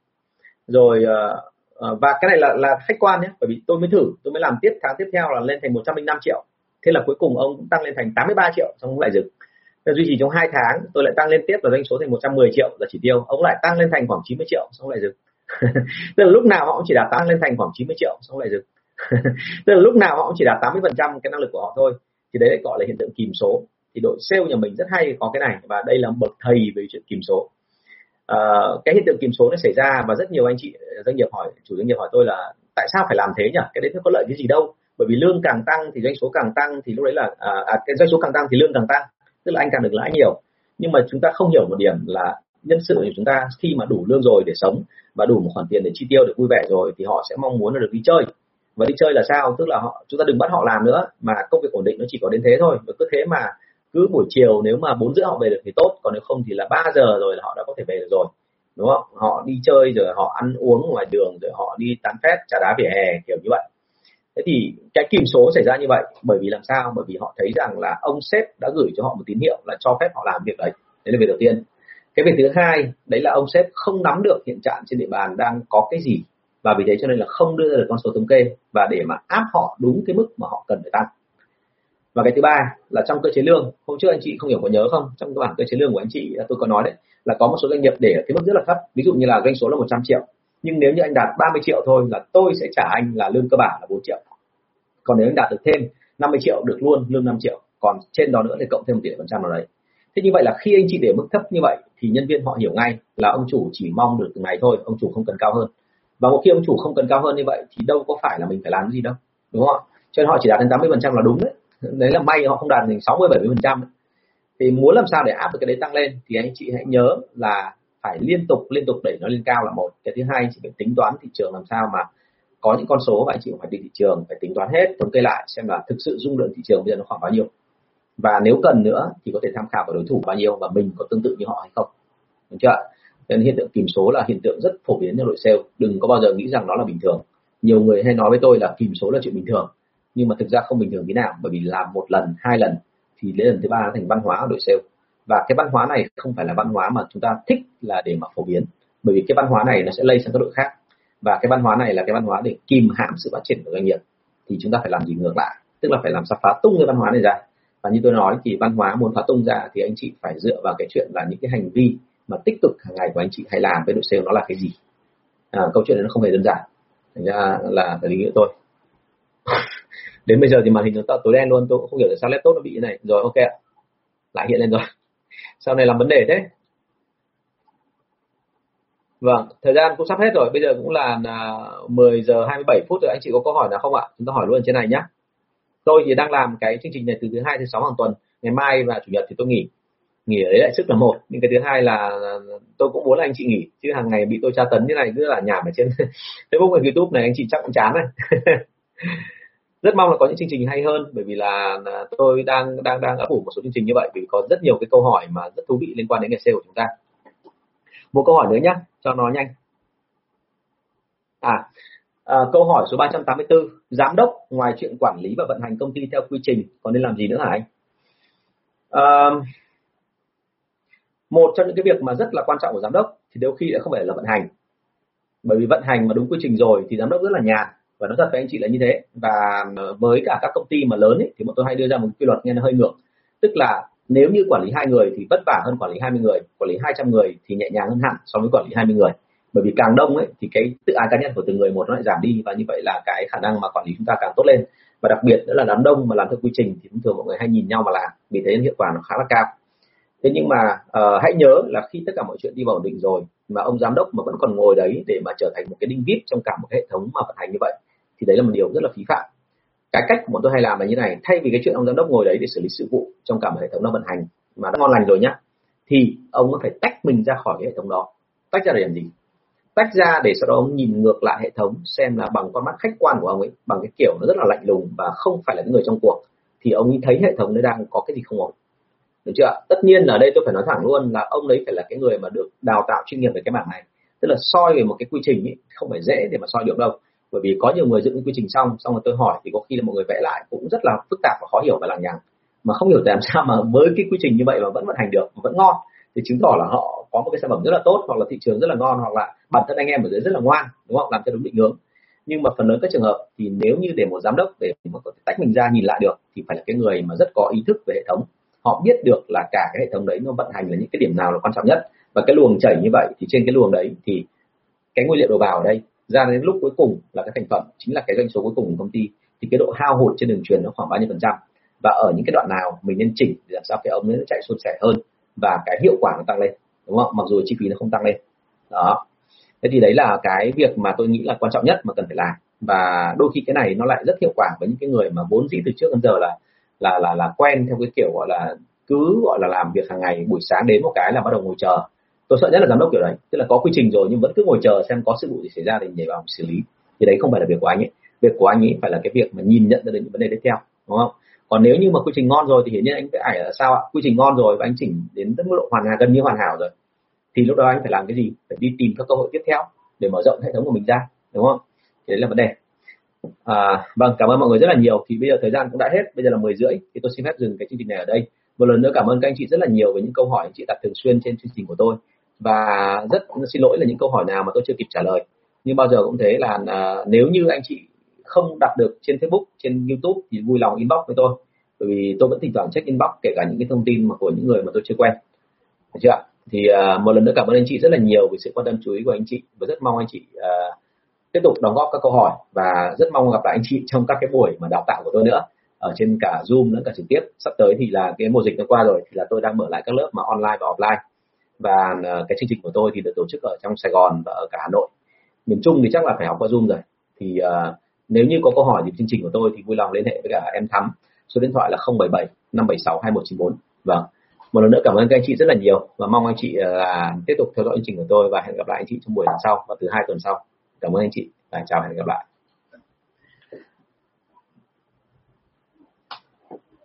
rồi ờ, ờ, và cái này là là khách quan nhé bởi vì tôi mới thử tôi mới làm tiếp tháng tiếp theo là lên thành 105 triệu thế là cuối cùng ông cũng tăng lên thành 83 triệu xong ông lại dừng. Thế duy trì trong hai tháng tôi lại tăng lên tiếp và doanh số thành 110 triệu là chỉ tiêu. Ông lại tăng lên thành khoảng 90 triệu xong lại dừng. Tức là lúc nào họ cũng chỉ đạt tăng lên thành khoảng 90 triệu xong lại dừng. Tức là lúc nào họ cũng chỉ đạt 80 phần trăm cái năng lực của họ thôi. Thì đấy gọi là hiện tượng kìm số. Thì đội sale nhà mình rất hay có cái này và đây là bậc thầy về chuyện kìm số. À, cái hiện tượng kìm số nó xảy ra và rất nhiều anh chị doanh nghiệp hỏi chủ doanh nghiệp hỏi tôi là tại sao phải làm thế nhỉ? Cái đấy nó có lợi cái gì đâu? Bởi vì lương càng tăng thì doanh số càng tăng thì lúc đấy là à, à, cái doanh số càng tăng thì lương càng tăng tức là anh càng được lãi nhiều. Nhưng mà chúng ta không hiểu một điểm là nhân sự của chúng ta khi mà đủ lương rồi để sống và đủ một khoản tiền để chi tiêu được vui vẻ rồi thì họ sẽ mong muốn là được đi chơi. Và đi chơi là sao? Tức là họ chúng ta đừng bắt họ làm nữa mà công việc ổn định nó chỉ có đến thế thôi. Và cứ thế mà cứ buổi chiều nếu mà bốn rưỡi họ về được thì tốt còn nếu không thì là 3 giờ rồi là họ đã có thể về được rồi. Đúng không? Họ đi chơi rồi họ ăn uống ngoài đường rồi họ đi tán phét trà đá vỉa hè kiểu như vậy thế thì cái kìm số xảy ra như vậy, bởi vì làm sao? Bởi vì họ thấy rằng là ông sếp đã gửi cho họ một tín hiệu là cho phép họ làm việc đấy. Đấy là việc đầu tiên. Cái việc thứ hai, đấy là ông sếp không nắm được hiện trạng trên địa bàn đang có cái gì. Và vì thế cho nên là không đưa ra được con số thống kê và để mà áp họ đúng cái mức mà họ cần phải tăng. Và cái thứ ba là trong cơ chế lương, hôm trước anh chị không hiểu có nhớ không? Trong cái bản cơ chế lương của anh chị à, tôi có nói đấy, là có một số doanh nghiệp để cái mức rất là thấp. Ví dụ như là doanh số là 100 triệu nhưng nếu như anh đạt 30 triệu thôi là tôi sẽ trả anh là lương cơ bản là 4 triệu. Còn nếu anh đạt được thêm 50 triệu được luôn, lương 5 triệu. Còn trên đó nữa thì cộng thêm một tỷ phần trăm vào đấy. Thế như vậy là khi anh chị để mức thấp như vậy thì nhân viên họ hiểu ngay là ông chủ chỉ mong được từng này thôi, ông chủ không cần cao hơn. Và một khi ông chủ không cần cao hơn như vậy thì đâu có phải là mình phải làm gì đâu, đúng không cho nên họ chỉ đạt đến 80 phần trăm là đúng đấy. Đấy là may họ không đạt đến 60 70 phần trăm thì muốn làm sao để áp được cái đấy tăng lên thì anh chị hãy nhớ là phải liên tục liên tục đẩy nó lên cao là một. Cái thứ hai, chị phải tính toán thị trường làm sao mà có những con số và anh chị phải đi thị trường, phải tính toán hết, thống kê lại xem là thực sự dung lượng thị trường bây giờ nó khoảng bao nhiêu. Và nếu cần nữa thì có thể tham khảo vào đối thủ bao nhiêu và mình có tương tự như họ hay không. Được chưa nên hiện tượng kìm số là hiện tượng rất phổ biến trong đội sale. Đừng có bao giờ nghĩ rằng nó là bình thường. Nhiều người hay nói với tôi là kìm số là chuyện bình thường, nhưng mà thực ra không bình thường tí nào, bởi vì làm một lần, hai lần thì đến lần thứ ba thành văn hóa của đội sale và cái văn hóa này không phải là văn hóa mà chúng ta thích là để mà phổ biến. Bởi vì cái văn hóa này nó sẽ lây sang các đội khác. Và cái văn hóa này là cái văn hóa để kìm hãm sự phát triển của doanh nghiệp. Thì chúng ta phải làm gì ngược lại? Tức là phải làm sao phá tung cái văn hóa này ra. Và như tôi nói thì văn hóa muốn phá tung ra thì anh chị phải dựa vào cái chuyện là những cái hành vi mà tích cực hàng ngày của anh chị hay làm với đội sale nó là cái gì. À, câu chuyện này nó không hề đơn giản. Thành ra là cái lý nghĩa tôi. Đến bây giờ thì màn hình nó tối đen luôn tôi cũng không hiểu tại sao laptop nó bị như này. Rồi ok ạ. Lại hiện lên rồi sau này làm vấn đề thế. Vâng thời gian cũng sắp hết rồi. Bây giờ cũng là à, 10 giờ 27 phút rồi. Anh chị có câu hỏi nào không ạ? Chúng ta hỏi luôn trên này nhé tôi thì đang làm cái chương trình này từ thứ hai thứ sáu hàng tuần. Ngày mai và chủ nhật thì tôi nghỉ. Nghỉ ở đấy lại sức là một. Nhưng cái thứ hai là à, tôi cũng muốn là anh chị nghỉ. Chứ hàng ngày bị tôi tra tấn như này, cứ là nhảm ở trên facebook và youtube này, anh chị chắc cũng chán này rất mong là có những chương trình hay hơn bởi vì là à, tôi đang đang đang ấp ủ một số chương trình như vậy vì có rất nhiều cái câu hỏi mà rất thú vị liên quan đến nghề sale của chúng ta. Một câu hỏi nữa nhé cho nó nhanh. À, à câu hỏi số 384 giám đốc ngoài chuyện quản lý và vận hành công ty theo quy trình còn nên làm gì nữa hả anh? À, một trong những cái việc mà rất là quan trọng của giám đốc thì đôi khi lại không phải là vận hành. Bởi vì vận hành mà đúng quy trình rồi thì giám đốc rất là nhàn và nói thật với anh chị là như thế. Và ờ, với cả các công ty mà lớn ấy, thì bọn tôi hay đưa ra một quy luật nghe nó hơi ngược. Tức là nếu như quản lý hai người thì vất vả hơn quản lý 20 người quản lý 200 người thì nhẹ nhàng hơn hẳn so với quản lý 20 người. Bởi vì càng đông ấy thì cái tự ái cá nhân của từng người một nó lại giảm đi và như vậy là cái khả năng mà quản lý chúng ta càng tốt lên. Và đặc biệt nữa là đám đông mà làm theo quy trình thì thông thường mọi người hay nhìn nhau mà làm vì thế hiệu quả nó khá là cao. Thế nhưng mà uh, hãy nhớ là khi tất cả mọi chuyện đi vào ổn định rồi mà ông giám đốc mà vẫn còn ngồi đấy để mà trở thành một cái đinh vít trong cả một hệ thống mà vận hành như vậy thì đấy là một điều rất là phí phạm. Cái cách của bọn tôi hay làm là như này thay vì cái chuyện ông giám đốc ngồi đấy để xử lý sự vụ trong cả một hệ thống nó vận hành mà nó ngon lành rồi nhá thì ông có phải tách mình ra khỏi cái hệ thống đó. Tách ra để làm gì? Tách ra để sau đó ông nhìn ngược lại hệ thống xem là bằng con mắt khách quan của ông ấy bằng cái kiểu nó rất là lạnh lùng và không phải là những người trong cuộc thì ông ấy thấy hệ thống đấy đang có cái gì không ổn. Được chưa tất nhiên ở đây tôi phải nói thẳng luôn là ông đấy phải là cái người mà được đào tạo chuyên nghiệp về cái mảng này. Tức là soi về một cái quy trình ấy, không phải dễ để mà soi được đâu bởi vì có nhiều người dựng quy trình xong xong rồi tôi hỏi, thì có khi là mọi người vẽ lại cũng rất là phức tạp và khó hiểu và lằng nhằng. Mà không hiểu làm sao mà với cái quy trình như vậy mà vẫn vận hành được vẫn ngon, thì chứng tỏ là họ có một cái sản phẩm rất là tốt, hoặc là thị trường rất là ngon, hoặc là bản thân anh em ở dưới rất là ngoan, đúng không? Làm theo đúng định hướng. Nhưng mà phần lớn các trường hợp thì nếu như để một giám đốc để mà có thể tách mình ra nhìn lại được, thì phải là cái người mà rất có ý thức về hệ thống. Họ biết được là cả cái hệ thống đấy nó vận hành là những cái điểm nào là quan trọng nhất. Và cái luồng chảy như vậy thì trên cái luồng đấy thì cái nguyên liệu đầu vào ở đây ra đến lúc cuối cùng là cái thành phẩm, chính là cái doanh số cuối cùng của công ty, thì cái độ hao hụt trên đường truyền nó khoảng bao nhiêu phần trăm? Và ở những cái đoạn nào mình nên chỉnh để làm sao cái ống nó chạy suôn sẻ hơn và cái hiệu quả nó tăng lên, đúng không? Mặc dù chi phí nó không tăng lên. Đó. Thế thì đấy là cái việc mà tôi nghĩ là quan trọng nhất mà cần phải làm. Và đôi khi cái này nó lại rất hiệu quả với những cái người mà vốn dĩ từ trước đến giờ là là là là quen theo cái kiểu gọi là cứ gọi là làm việc hàng ngày, buổi sáng đến một cái là bắt đầu ngồi chờ tôi sợ nhất là giám đốc kiểu đấy. Tức là có quy trình rồi nhưng vẫn cứ ngồi chờ xem có sự vụ gì xảy ra thì nhảy vào xử lý. Thì đấy không phải là việc của anh ấy. Việc của anh ấy phải là cái việc mà nhìn nhận ra được những vấn đề tiếp theo đúng không? Còn nếu như mà quy trình ngon rồi thì hiển nhiên anh phải là sao ạ? Quy trình ngon rồi và anh chỉnh đến mức độ hoàn hảo gần như hoàn hảo rồi. Thì lúc đó anh phải làm cái gì? Phải đi tìm các cơ hội tiếp theo để mở rộng hệ thống của mình ra đúng không? Thì đấy là vấn đề. À, vâng cảm ơn mọi người rất là nhiều. Thì bây giờ thời gian cũng đã hết. Bây giờ là 10 rưỡi. Thì tôi xin phép dừng cái chương trình này ở đây. Một lần nữa cảm ơn các anh chị rất là nhiều với những câu hỏi anh chị đặt thường xuyên trên chương trình của tôi và rất xin lỗi là những câu hỏi nào mà tôi chưa kịp trả lời. Nhưng bao giờ cũng thế là uh, nếu như anh chị không đặt được trên Facebook trên YouTube thì vui lòng inbox với tôi. Bởi vì tôi vẫn thỉnh thoảng check inbox kể cả những cái thông tin mà của những người mà tôi chưa quen. Được chưa thì uh, một lần nữa cảm ơn anh chị rất là nhiều vì sự quan tâm chú ý của anh chị. Và rất mong anh chị uh, tiếp tục đóng góp các câu hỏi. Và rất mong gặp lại anh chị trong các cái buổi mà đào tạo của tôi nữa. Ở trên cả zoom lẫn cả trực tiếp. Sắp tới thì là cái mùa dịch nó qua rồi thì là tôi đang mở lại các lớp mà online và offline và ờ, cái chương trình của tôi thì được tổ chức ở trong Sài Gòn và ở cả Hà Nội. Miền Trung thì chắc là phải học qua zoom rồi. Thì uh, nếu như có câu hỏi gì chương trình của tôi thì vui lòng liên hệ với cả em Thắm. Số điện thoại là 077 576 2194 vâng. Một lần nữa cảm ơn các anh chị rất là nhiều và mong anh chị ờ, là tiếp tục theo dõi chương trình của tôi và hẹn gặp lại anh chị trong buổi lần sau và từ hai tuần sau. Cảm ơn anh chị và chào hẹn gặp lại.